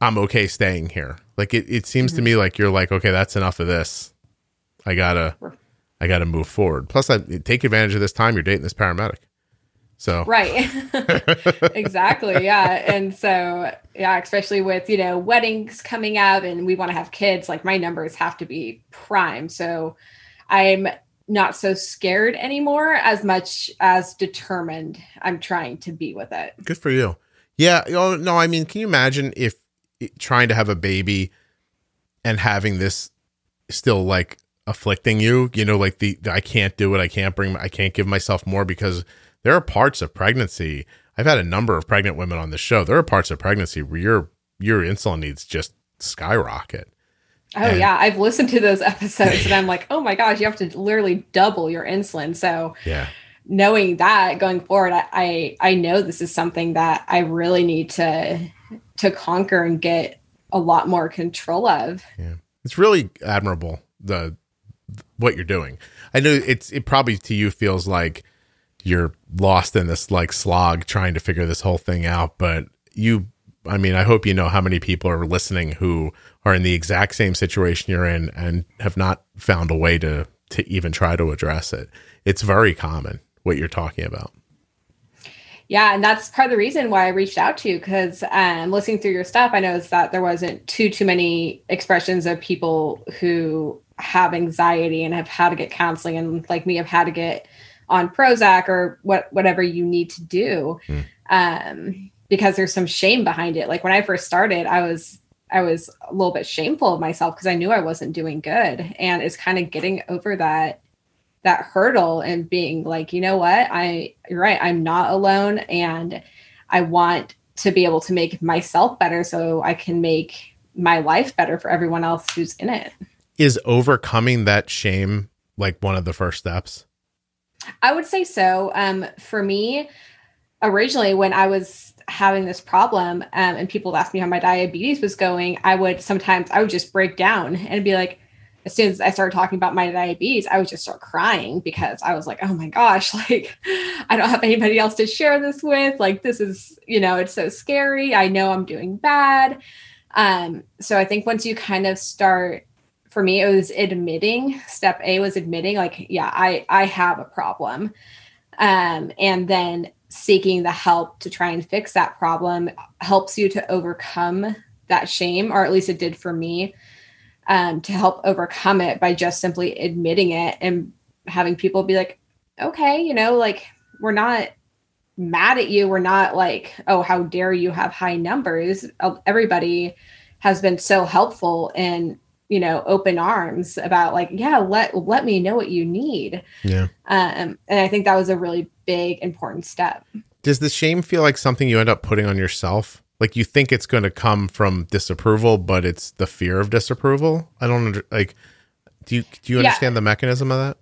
I'm okay staying here. Like it, it seems to mm-hmm. me like you're like, okay, that's enough of this. I gotta I gotta move forward. Plus I take advantage of this time you're dating this paramedic. So Right. *laughs* exactly. Yeah. And so, yeah, especially with, you know, weddings coming up and we want to have kids, like my numbers have to be prime. So I'm not so scared anymore as much as determined I'm trying to be with it. Good for you. Yeah. You no, I mean, can you imagine if trying to have a baby and having this still like afflicting you? You know, like the, I can't do it. I can't bring, I can't give myself more because there are parts of pregnancy. I've had a number of pregnant women on the show. There are parts of pregnancy where your, your insulin needs just skyrocket. Oh, And- yeah. I've listened to those *laughs* episodes and I'm *laughs* like, oh my gosh, you have to literally double your insulin. So, Yeah. knowing that going forward, I, I I know this is something that I really need to to conquer and get a lot more control of. It's really admirable the what you're doing. I know it's it probably to you feels like you're lost in this like slog trying to figure this whole thing out, but you I mean, I hope you know how many people are listening who are in the exact same situation you're in and have not found a way to to even try to address it. It's very common what you're talking about. Yeah, and that's part of the reason why I reached out to you because um, listening through your stuff, I noticed that there wasn't too too many expressions of people who have anxiety and have had to get counseling and like me have had to get on Prozac or what whatever you need to do. Mm. Um, because there's some shame behind it. Like when I first started, I was I was a little bit shameful of myself because I knew I wasn't doing good. And it's kind of getting over that that hurdle and being like, you know what? I you're right, I'm not alone and I want to be able to make myself better so I can make my life better for everyone else who's in it. Is overcoming that shame like one of the first steps? I would say so. Um, for me, originally when I was having this problem um, and people asked me how my diabetes was going, I would sometimes I would just break down and be like, as soon as I started talking about my diabetes, I would just start crying because I was like, oh my gosh, *laughs* like I don't have anybody else to share this with. Like, this is, you know, it's so scary. I know I'm doing bad. Um, so I think once you kind of start, for me, it was admitting, step A was admitting, like, yeah, I, I have a problem. Um, and then seeking the help to try and fix that problem helps you to overcome that shame, or at least it did for me um, to help overcome it by just simply admitting it and having people be like, okay, you know, like we're not mad at you. We're not like, oh, how dare you have high numbers. Everybody has been so helpful in you know open arms about like yeah let let me know what you need. Yeah. Um and i think that was a really big important step. Does the shame feel like something you end up putting on yourself? Like you think it's going to come from disapproval but it's the fear of disapproval? I don't under, like do you do you understand yeah. the mechanism of that?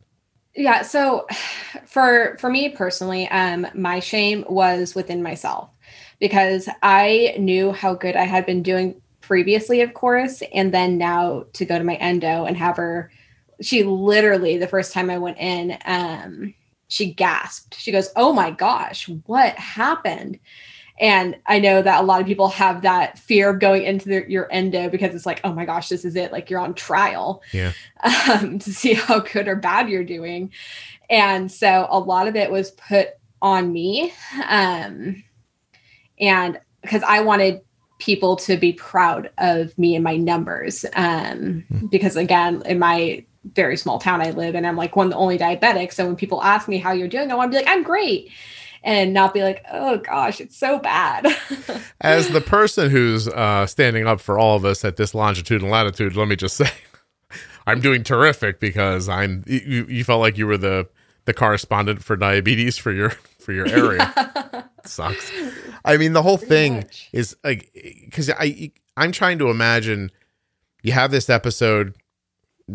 Yeah so for for me personally um my shame was within myself because i knew how good i had been doing previously of course and then now to go to my endo and have her she literally the first time i went in um she gasped she goes oh my gosh what happened and I know that a lot of people have that fear of going into the, your endo because it's like, oh my gosh, this is it. Like you're on trial yeah. um, *laughs* to see how good or bad you're doing. And so a lot of it was put on me. Um, and because I wanted people to be proud of me and my numbers. Um, mm-hmm. Because again, in my very small town I live in, I'm like one of the only diabetics. So when people ask me how you're doing, I want to be like, I'm great and not be like, oh gosh, it's so bad. *laughs* As the person who's uh, standing up for all of us at this longitude and latitude, let me just *laughs* say, I'm doing terrific because I'm. You, you felt like you were the the correspondent for diabetes for your for your area. *laughs* Yeah. Sucks. I mean, the whole Pretty thing much. is like because I I'm trying to imagine you have this episode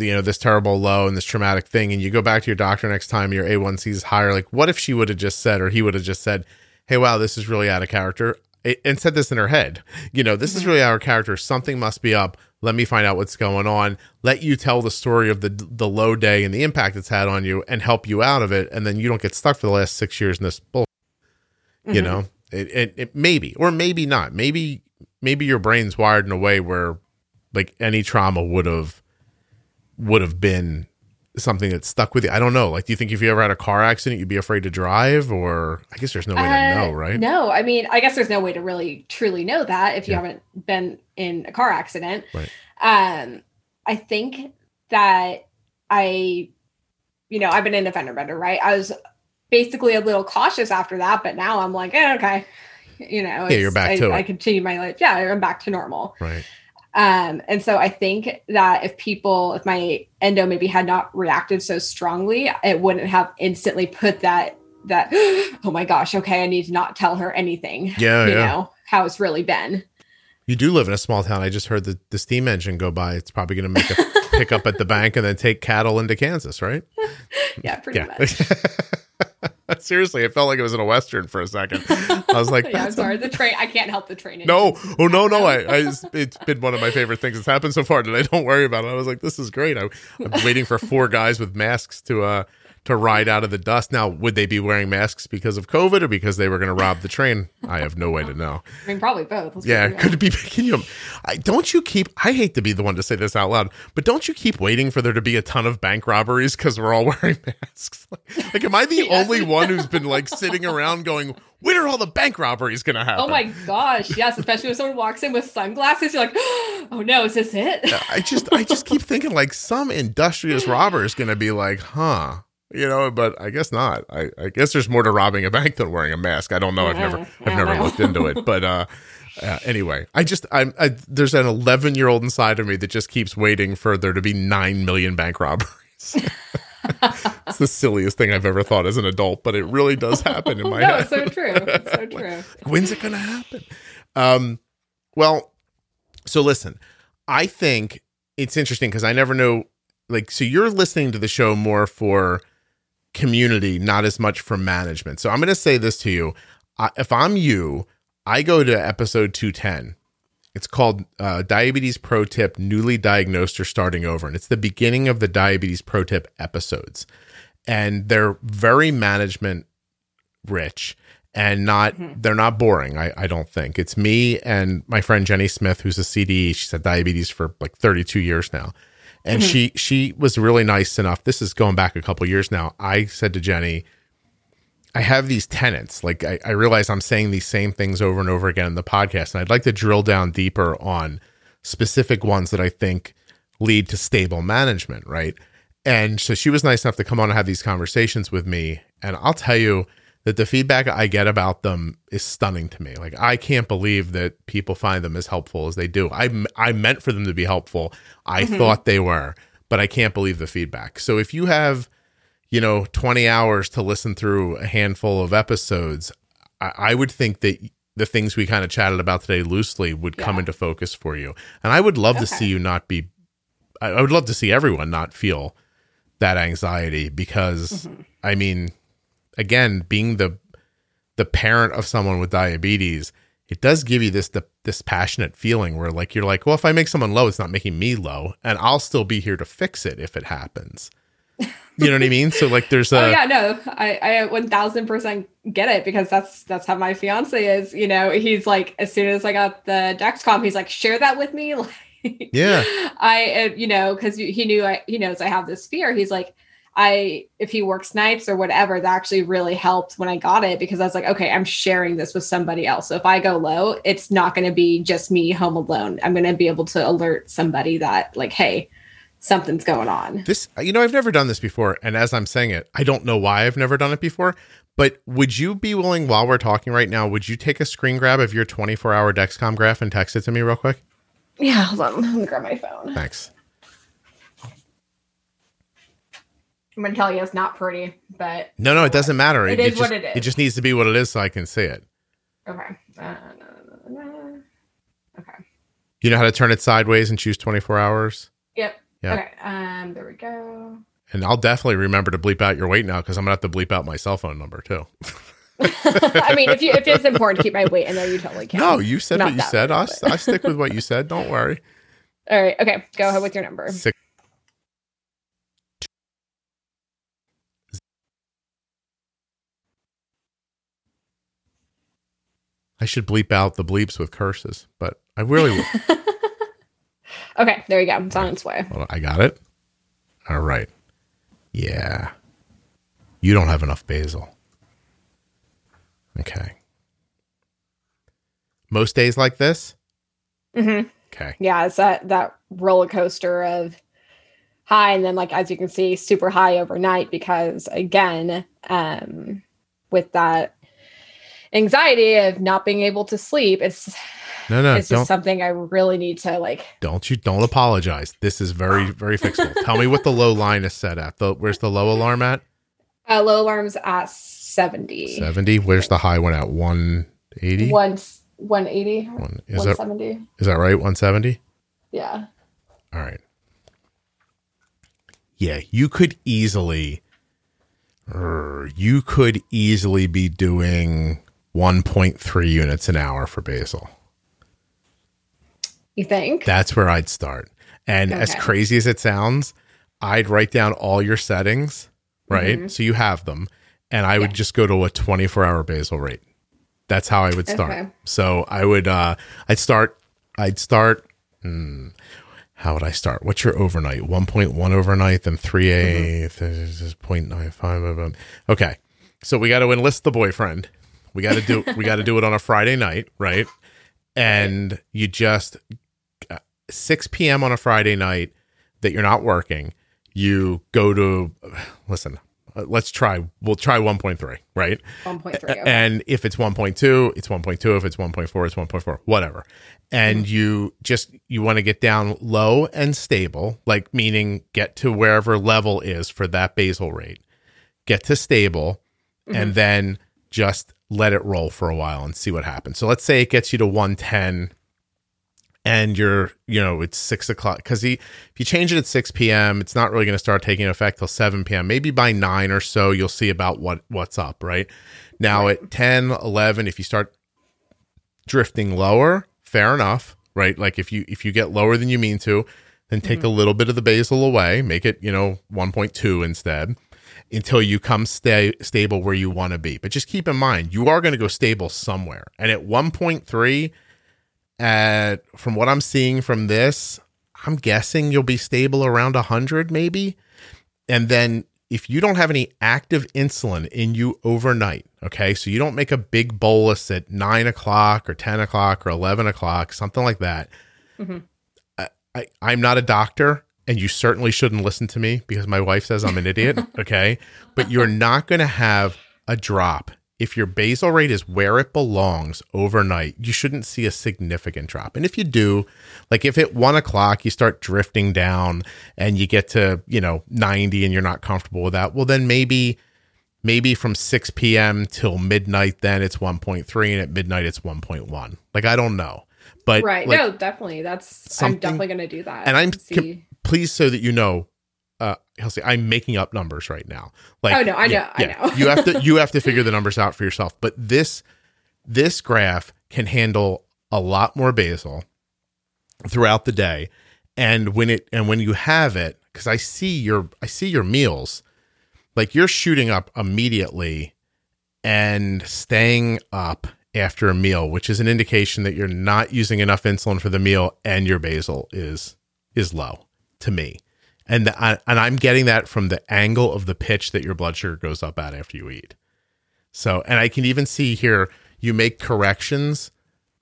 you know this terrible low and this traumatic thing and you go back to your doctor next time your a1c is higher like what if she would have just said or he would have just said hey wow this is really out of character and said this in her head you know this is mm-hmm. really out of character something must be up let me find out what's going on let you tell the story of the the low day and the impact it's had on you and help you out of it and then you don't get stuck for the last six years in this bull mm-hmm. you know it, it, it maybe or maybe not maybe maybe your brain's wired in a way where like any trauma would have would have been something that stuck with you? I don't know. Like, do you think if you ever had a car accident, you'd be afraid to drive? Or I guess there's no way uh, to know, right? No, I mean, I guess there's no way to really truly know that if you yeah. haven't been in a car accident. Right. Um, I think that I, you know, I've been in a fender bender, right? I was basically a little cautious after that, but now I'm like, eh, okay, you know, yeah, you're back I, to I, it. I continue my life. Yeah, I'm back to normal. Right. Um, and so I think that if people, if my endo maybe had not reacted so strongly, it wouldn't have instantly put that that *gasps* oh my gosh, okay, I need to not tell her anything. Yeah, you yeah. know how it's really been. You do live in a small town. I just heard the the steam engine go by. It's probably going to make a *laughs* pickup at the bank and then take cattle into Kansas, right? *laughs* yeah, pretty yeah. much. *laughs* *laughs* Seriously, it felt like it was in a western for a second. I was like, *laughs* yeah, I'm sorry, the train. I can't help the train. No, oh no, no. I, I, *laughs* it's been one of my favorite things that's happened so far, and I don't worry about it. I was like, this is great. I, am waiting for four guys with masks to uh to ride out of the dust. Now, would they be wearing masks because of COVID or because they were going to rob the train? I have no way to know. I mean, probably both. Let's Yeah, could it be? Can you? I, don't you keep? I hate to be the one to say this out loud, but don't you keep waiting for there to be a ton of bank robberies because we're all *laughs* wearing masks? Like, like, am I the *laughs* Yes. only one who's been like sitting around going, "When are all the bank robberies going to oh happen?" Oh my gosh, yes, especially when someone walks in with sunglasses, you're like, *gasps* oh no, is this it? I just, I just keep thinking like some industrious *laughs* robber is going to be like, "Huh." You know, but I guess not. I, I guess there's more to robbing a bank than wearing a mask. I don't know. I've never, Yeah, I've never looked into it. But uh, uh, anyway, I just, I'm, I, there's an 11 year old inside of me that just keeps waiting for there to be nine million bank robberies. *laughs* it's the silliest thing I've ever thought as an adult, but it really does happen in my *laughs* no, head. so true. So *laughs* true. When's it going to happen? Um, well, so listen, I think it's interesting because I never know. Like, so you're listening to the show more for community, not as much for management. So I'm going to say this to you: I, if I'm you, I go to episode 210. It's called uh, Diabetes Pro Tip Newly Diagnosed or Starting Over. And it's the beginning of the Diabetes Pro Tip episodes. And they're very management rich and not they're not boring I, I don't think it's me and my friend jenny smith who's a cde she's had diabetes for like 32 years now and mm-hmm. she she was really nice enough. This is going back a couple years now. I said to jenny i have these tenants like I, I realize i'm saying these same things over and over again in the podcast and i'd like to drill down deeper on specific ones that i think lead to stable management right? And so she was nice enough to come on and have these conversations with me. And I'll tell you that the feedback I get about them is stunning to me. Like I can't believe that people find them as helpful as they do. I I meant for them to be helpful. I mm-hmm. thought they were, but I can't believe the feedback. So if you have, you know, 20 hours to listen through a handful of episodes, I, I would think that the things we kind of chatted about today loosely would come into focus for you. And I would love to see you not be I I would love to see everyone not feel that anxiety because mm-hmm. I mean, again, being the the parent of someone with diabetes, it does give you this the, this passionate feeling where like you're like, well, if I make someone low, it's not making me low, and I'll still be here to fix it if it happens. *laughs* You know what I mean? So like, there's a oh yeah, no, I I one thousand percent get it because that's that's how my fiance is. You know, he's like as soon as I got the Dexcom, he's like, share that with me. *laughs* Like, yeah, I uh, you know because he knew I he knows I have this fear. He's like. I if he works nights or whatever, that actually really helped when I got it because I was like, okay, I'm sharing this with somebody else. So if I go low, it's not going to be just me home alone. I'm going to be able to alert somebody that like, hey, something's going on. this you know I've never done this before, and as I'm saying it, I don't know why I've never done it before. But would you be willing, while we're talking right now, would you take a screen grab of your 24 hour Dexcom graph and text it to me real quick? Yeah, hold on. Let me grab my phone. Thanks. I'm gonna tell you it's not pretty, but No, no, it doesn't matter. It is just, what it is. It just needs to be what it is so I can see it. okay. Uh. Okay. You know how to turn it sideways and choose 24 hours? Yep. Yeah. Okay. Um. There we go. And I'll definitely remember to bleep out your weight now because I'm going to have to bleep out my cell phone number too. *laughs* I mean, if you if it's important to keep my weight in there, you totally can. No, you said Not what you said. way, I'll, I'll stick with what you said. Don't worry. *laughs* All right. Okay. Go ahead with your number. Six. I should bleep out the bleeps with curses, but I really *laughs* will. Okay. There you go. It's on its way. On, I got it. All right. Yeah. You don't have enough basal. Okay. Most days like this? hmm Okay. Yeah. It's that that roller coaster of high and then like as you can see, super high overnight because again, um, with that anxiety of not being able to sleep, it's No, no, it's just something I really need to like. don't you don't apologize. This is very very fixable. Tell me what the low line is set at. The where's the low alarm at? Uh, low alarms at 70. 70. Where's the high one at? 180? One, 180. One, is that 170. is that right? 170? Yeah. All right. Yeah, you could easily you could easily be doing 1.3 units an hour for basal. You think? That's where I'd start. And as crazy as it sounds, I'd write down all your settings right? Mhm. So you have them, and I would just go to a 24 hour basal rate. That's how I would start. Okay. So I would, uh, I'd start, I'd start. Hmm, how would I start? What's your overnight? 1.1 overnight, then 3 a, Mm-hmm. this is 0.95. blah, blah. Okay. So we got to enlist the boyfriend. We got to do, we got to do it on a Friday night, right? And you just, uh, 6 p.m. on a Friday night that you're not working, you go to, listen, uh, let's try, we'll try 1.3, right? 1.3. A- Okay. And if it's 1.2, it's 1.2. If it's 1.4, it's 1.4, whatever. And you just, you want to get down low and stable, like meaning get to wherever level is for that basal rate, get to stable, and then just let it roll for a while and see what happens. So let's say it gets you to 110 and you're, you know, it's six o'clock because he, if you change it at 6 p.m., it's not really going to start taking effect till 7 p.m. Maybe by nine or so, you'll see about what what's up, right? Now at 10, 11, if you start drifting lower, fair enough, right? Like if you if you get lower than you mean to, then take mm-hmm. a little bit of the basal away, make it, you know, 1.2 instead until you come stay stable where you want to be. But just keep in mind, you are going to go stable somewhere. And at 1.3 at from what I'm seeing from this, I'm guessing you'll be stable around 100 maybe. And then if you don't have any active insulin in you overnight, okay, so you don't make a big bolus at nine o'clock or 10 o'clock or 11 o'clock, something like that. Mhm. I, I, I'm not a doctor, and you certainly shouldn't listen to me because my wife says I'm an idiot, *laughs* okay? But you're not going to have a drop. If your basal rate is where it belongs overnight, you shouldn't see a significant drop. And if you do, like if at one o'clock you start drifting down and you get to, you know, 90 and you're not comfortable with that, well, then maybe, maybe from 6 p.m. till midnight, then it's 1.3 and at midnight it's 1.1. Like, I don't know. But right. like, no, definitely. That's, I'm definitely going to do that. and I'm com- please so that you know uh Kelsey, I'm making up numbers right now. Like Oh, no, I yeah, know, I yeah. know. you have to you have to *laughs* figure the numbers out for yourself. But this this graph can handle a lot more basal throughout the day. And when it and when you have it, because I see your I see your meals, like you're shooting up immediately and staying up after a meal, which is an indication that you're not using enough insulin for the meal and your basal is is low to me. And the, I, and I'm getting that from the angle of the pitch that your blood sugar goes up at after you eat. So, and I can even see here you make corrections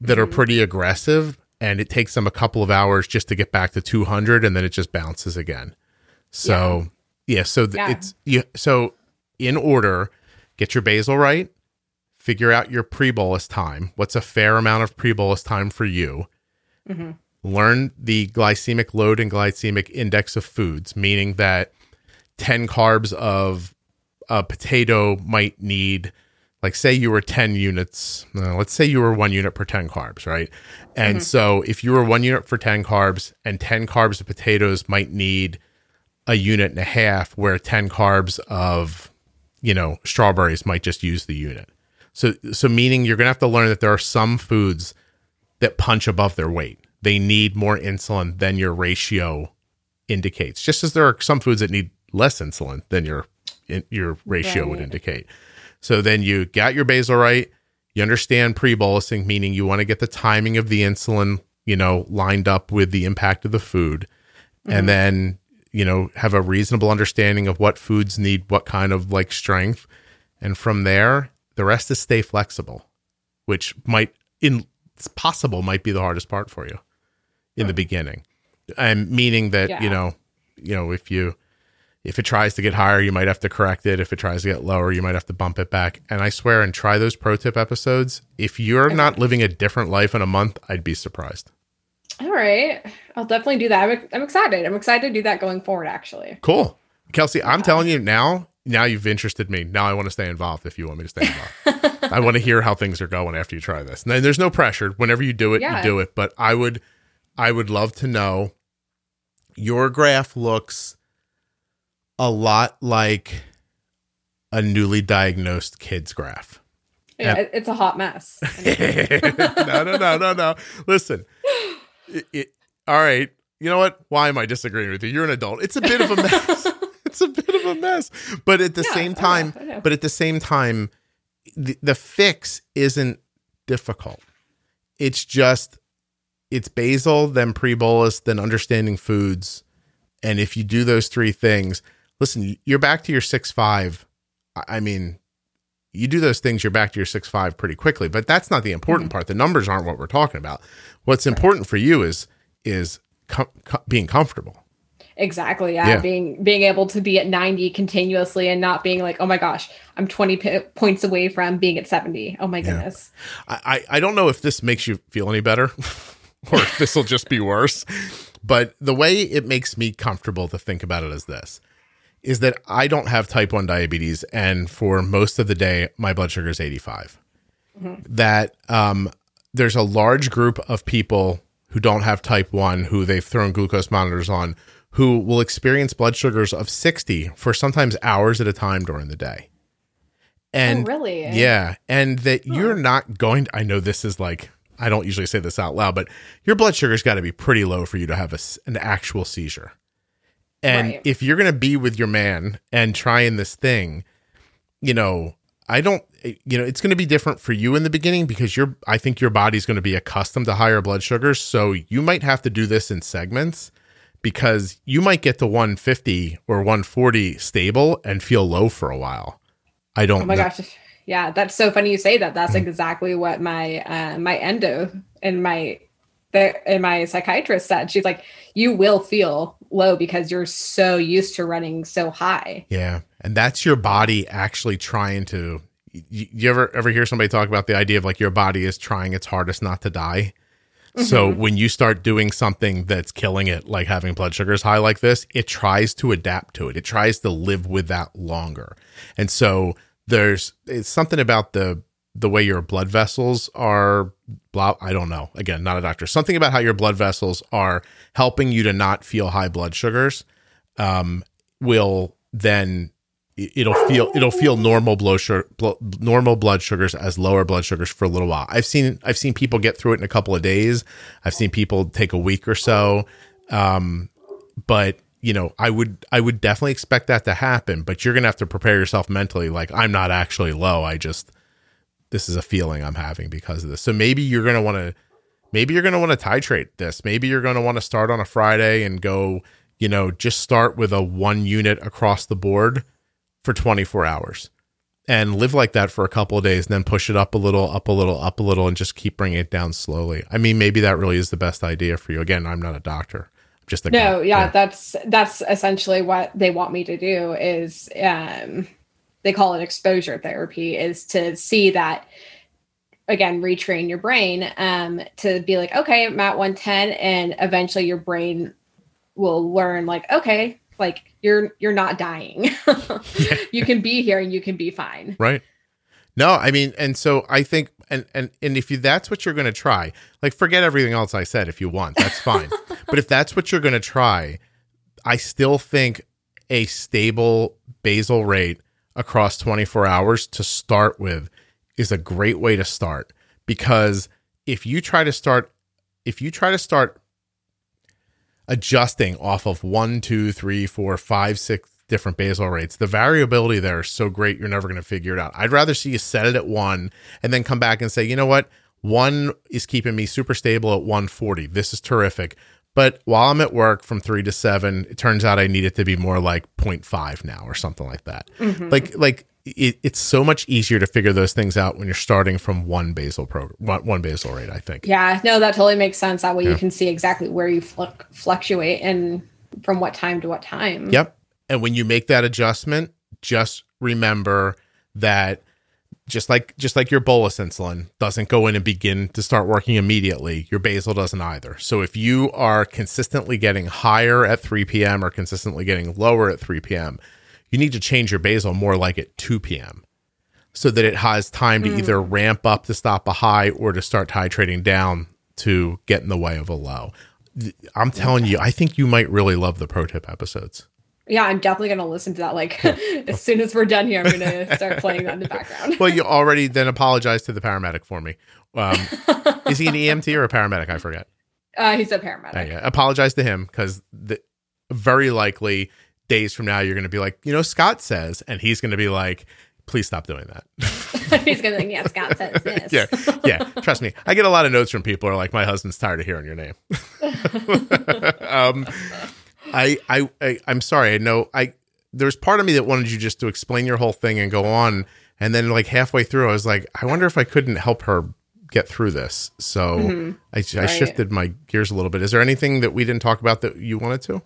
that are pretty aggressive and it takes them a couple of hours just to get back to 200 and then it just bounces again. So, yeah, so th- Yeah. it's you so in order, get your basal right, figure out your pre-bolus time. What's a fair amount of pre-bolus time for you? Mhm. Learn the glycemic load and glycemic index of foods, meaning that 10 carbs of a potato might need like say you were 10 units uh, let's say you were one unit per 10 carbs right? And so if you were one unit for 10 carbs and 10 carbs of potatoes might need a unit and a half where 10 carbs of you know strawberries might just use the unit. So so meaning you're going to have to learn that there are some foods that punch above their weight they need more insulin than your ratio indicates just as there are some foods that need less insulin than your in, your ratio would indicate. So then you got your basal right you understand pre-bolusing meaning you want to get the timing of the insulin you know lined up with the impact of the food and mm-hmm. then you know have a reasonable understanding of what foods need what kind of like strength and from there the rest is stay flexible which might in it's possible might be the hardest part for you in the beginning. And meaning that you know you know if you if it tries to get higher you might have to correct it. If it tries to get lower you might have to bump it back. And i swear and try those pro tip episodes. If you're not living a different life in a month i'd be surprised. All right. I'll definitely do that. I'm, I'm excited. I'm excited to do that going forward, actually. cool. Kelsey i'm telling you now now you've interested me. Now i want to stay involved if you want me to stay involved. *laughs* I want to hear how things are going after you try this. And there's no pressure. Whenever you do it Yeah. you do it. But i would i would love to know your graph looks a lot like a newly diagnosed kid's graph Yeah, it- it's a hot mess. *laughs* *laughs* no, no, no, no, no. Listen, *sighs* it, it, all right. You know what? Why am I disagreeing with you? You're an adult. It's a bit of a mess. *laughs* it's a bit of a mess. But at the Yeah, same I know, time, I know. but at the same time, the, the fix isn't difficult. It's just it's basal, then pre bolus, then understanding foods. And if you do those three things, listen, you're back to your six five. I mean, you do those things, you're back to your six five pretty quickly. But that's not the important mm-hmm. part. The numbers aren't what we're talking about. What's important for you is is com- com- being comfortable. Exactly. Yeah. Yeah. Being being able to be at 90 continuously and not being like, oh my gosh, I'm 20 p- points away from being at 70. Oh my goodness. I, I I don't know if this makes you feel any better *laughs* *laughs* or if this will just be worse. But the way it makes me comfortable to think about it is this is that I don't have type 1 diabetes and for most of the day my blood sugar is 85. That um there's a large group of people who don't have type 1 who they've thrown glucose monitors on who will experience blood sugars of 60 for sometimes hours at a time during the day. And oh, really? yeah, and that you're not going. I know this is like I don't usually say this out loud, but your blood sugar's got to be pretty low for you to have a an actual seizure. And Right. if you're going to be with your man and trying this thing, you know, I don't. Eh, you know, it's going to be different for you in the beginning because you're. I think your body's going to be accustomed to higher blood sugars, so you might have to do this in segments because you might get to 150 or 140 stable and feel low for a while. I don't. Oh my know. gosh. Yeah, that's so funny you say that. That's Mm-hmm. exactly what my uh, my endo and my the and my psychiatrist said. She's like, you will feel low because you're so used to running so high. Yeah, and that's your body actually trying to. You, you ever ever hear somebody talk about the idea of like your body is trying its hardest not to die? So when you start doing something that's killing it, like having blood sugars high like this, it tries to adapt to it. It tries to live with that longer. And so there's it's something about the the way your blood vessels are blah I don't know. Again, not a doctor. Something about how your blood vessels are helping you to not feel high blood sugars um will then it'll feel it'll feel normal blood sugar, normal blood sugars as lower blood sugars for a little while. I've seen I've seen people get through it in a couple of days. I've seen people take a week or so. Um, but you know, I would I would definitely expect that to happen. But you're gonna have to prepare yourself mentally. Like I'm not actually low. I just this is a feeling I'm having because of this. So maybe you're gonna want to maybe you're to want to titrate this. Maybe you're to want to start on a Friday and go, you know, just start with a one unit across the board for 24 hours and live like that for a couple of days and then push it up a little, up a little, up a little, and just keep bringing it down slowly. I mean, maybe that really is the best idea for you. Again, I'm not a doctor. Just a No, guy. yeah, that's that's essentially what they want me to do is um they call it exposure therapy is to see that again retrain your brain um to be like okay I'm at 110 and eventually your brain will learn like okay like you're you're not dying *laughs* *laughs* you can be here and you can be fine Right. No, I mean, and so I think, and and and if you that's what you're going to try, like forget everything else I said. If you want, that's fine. *laughs* but if that's what you're going to try, I still think a stable basal rate across 24 hours to start with is a great way to start because if you try to start, if you try to start adjusting off of one, two, three, four, five, six different basal rates, the variability there is so great you're never going to figure it out. I'd rather see you set it at one and then come back and say, you know what? One is keeping me super stable at 140. This is terrific. But while I'm at work from three to seven, it turns out I need it to be more like 0.5 now or something like that. Mm-hmm. Like, like it, it's so much easier to figure those things out when you're starting from one basal program, one, one basal rate, I think. yeah no that totally makes sense that way Yeah. you can see exactly where you fluc fluctuate and from what time to what time Yep. And when you make that adjustment, just remember that just like just like your bolus insulin doesn't go in and begin to start working immediately, your basal doesn't either. So if you are consistently getting higher at 3 p.m. or consistently getting lower at 3 p.m., you need to change your basal more like at 2 p.m. so that it has time to hmm. either ramp up to stop a high or to start titrating down to get in the way of a low. I'm telling you, I think you might really love the pro tip episodes. Yeah, I'm definitely gonna listen to that. Like *laughs* *laughs* as soon as we're done here, I'm gonna start playing that in the background. Well, you *laughs* already then apologize to the paramedic for me. Um, is he an EMT or a paramedic? I forget. Uh, he's a paramedic. Yeah, yeah. Apologize to him because very likely days from now, you're going to be like, you know, Scott says, and he's going to be like, please stop doing that. He's gonna think, yeah, Scott says this. yeah, yeah. Trust me, I get a lot of notes from people who are like, my husband's tired of hearing your name. um, I, I, I, I'm sorry. I know I. There's part of me that wanted you just to explain your whole thing and go on, and then like halfway through, I was like, I wonder if I couldn't help her get through this. So Mm-hmm. I, I shifted my gears a little bit. Is there anything that we didn't talk about that you wanted to?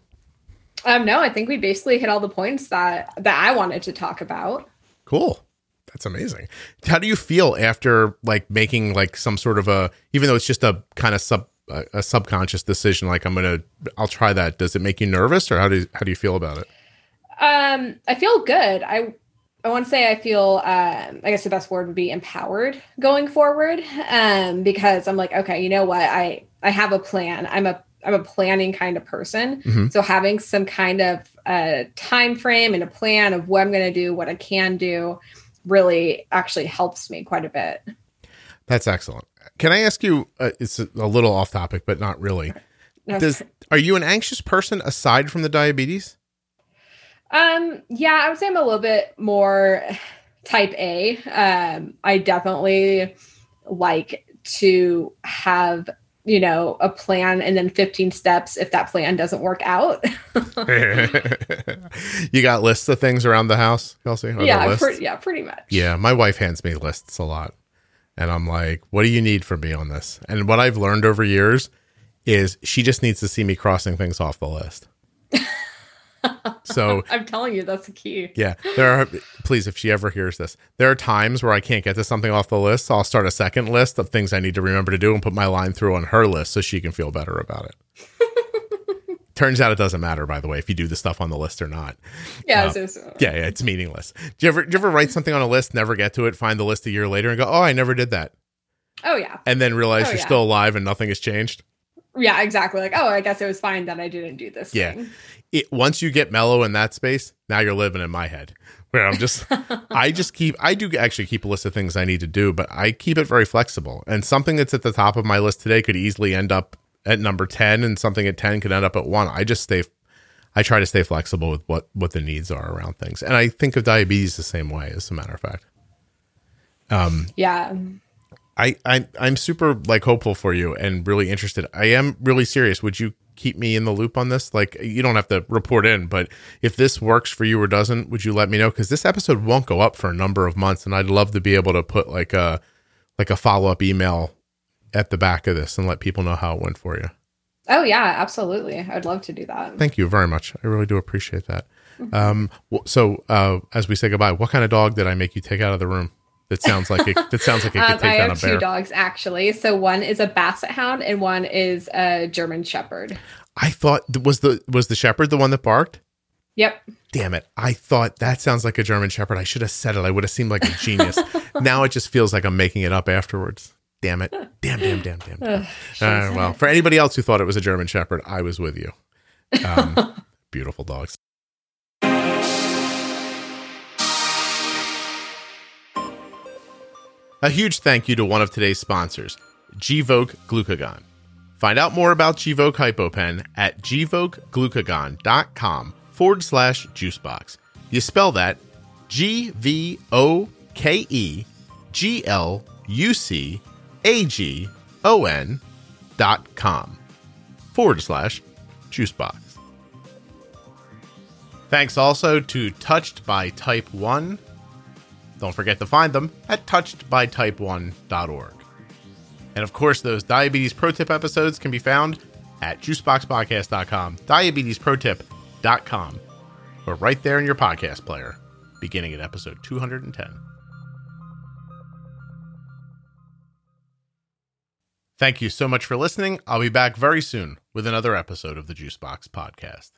Um, no, I think we basically hit all the points that that I wanted to talk about. Cool. That's amazing. How do you feel after like making like some sort of a even though it's just a kind of sub a, a subconscious decision like I'm going to I'll try that. Does it make you nervous or how do you, how do you feel about it? Um, I feel good. I I want to say I feel um, I guess the best word would be empowered going forward. Um, because I'm like, okay, you know what? I I have a plan. I'm a I'm a planning kind of person. Mhm. So having some kind of uh, time frame and a plan of what I'm going to do, what I can do, really actually helps me quite a bit. That's excellent. Can I ask you uh, it's a, a little off topic but not really. Does are you an anxious person aside from the diabetes? Um, yeah, I would say I'm a little bit more type A. Um, I definitely like to have, you know, a plan and then 15 steps if that plan doesn't work out. *laughs* you got lists of things around the house, Kelsey? Yeah, pre- yeah, pretty much. Yeah, my wife hands me lists a lot. And I'm like, what do you need from me on this? And what I've learned over years is she just needs to see me crossing things off the list. *laughs* so, I'm telling you, that's the key. yeah, there are, please, if she ever hears this, there are times where I can't get to something off the list. So I'll start a second list of things I need to remember to do and put my line through on her list so she can feel better about it. *laughs* Turns out it doesn't matter, by the way, if you do the stuff on the list or not. Yeah, Uh, so, so- Yeah, yeah, it's meaningless. Do you ever do you ever write something on a list, never get to it, find the list a year later, and go, "Oh, I never did that," oh yeah, and then realize Oh, you're yeah. still alive and nothing has changed? yeah, exactly. Like, oh, I guess it was fine that I didn't do this. Yeah. thing. It, once you get mellow in that space, now you're living in my head, where I'm just, *laughs* I just keep, I do actually keep a list of things I need to do, but I keep it very flexible. And something that's at the top of my list today could easily end up at number ten, and something at ten could end up at one. I just stay. I try to stay flexible with what what the needs are around things, and I think of diabetes the same way. As a matter of fact. um Yeah. I, I I'm super like hopeful for you and really interested. I am really serious. Would you keep me in the loop on this? Like you don't have to report in, but if this works for you or doesn't, would you let me know? Because this episode won't go up for a number of months, and I'd love to be able to put like a like a follow up email at the back of this and let people know how it went for you. Oh yeah, absolutely. I'd love to do that. Thank you very much. I really do appreciate that. Um, so uh, as we say goodbye, what kind of dog did I make you take out of the room? That sounds like it. That sounds like it could *laughs* Um, I take down a have two dogs actually. So one is a basset hound and one is a German shepherd. I thought was the was the shepherd the one that barked. Yep. Damn it. I thought that sounds like a German Shepherd. I should have said it. I would have seemed like a genius. *laughs* now it just feels like I'm making it up afterwards. Damn it. *laughs* Damn, damn, damn, damn. damn. Uh, well, for anybody else who thought it was a German Shepherd, I was with you. Um, *laughs* beautiful dogs. A huge thank you to one of today's sponsors, Gvoke Glucagon. Find out more about Gvoke HypoPen at gvokeglucagon.com forward slash juicebox. You spell that G V O K E G L U C A G O N dot com forward slash juicebox. Thanks also to Touched by Type 1. Don't forget to find them at touchedbytype1.org. And of course, those diabetes pro tip episodes can be found at juiceboxpodcast.com, diabetesprotip.com, or right there in your podcast player, beginning at episode 210. Thank you so much for listening. I'll be back very soon with another episode of the Juicebox Podcast.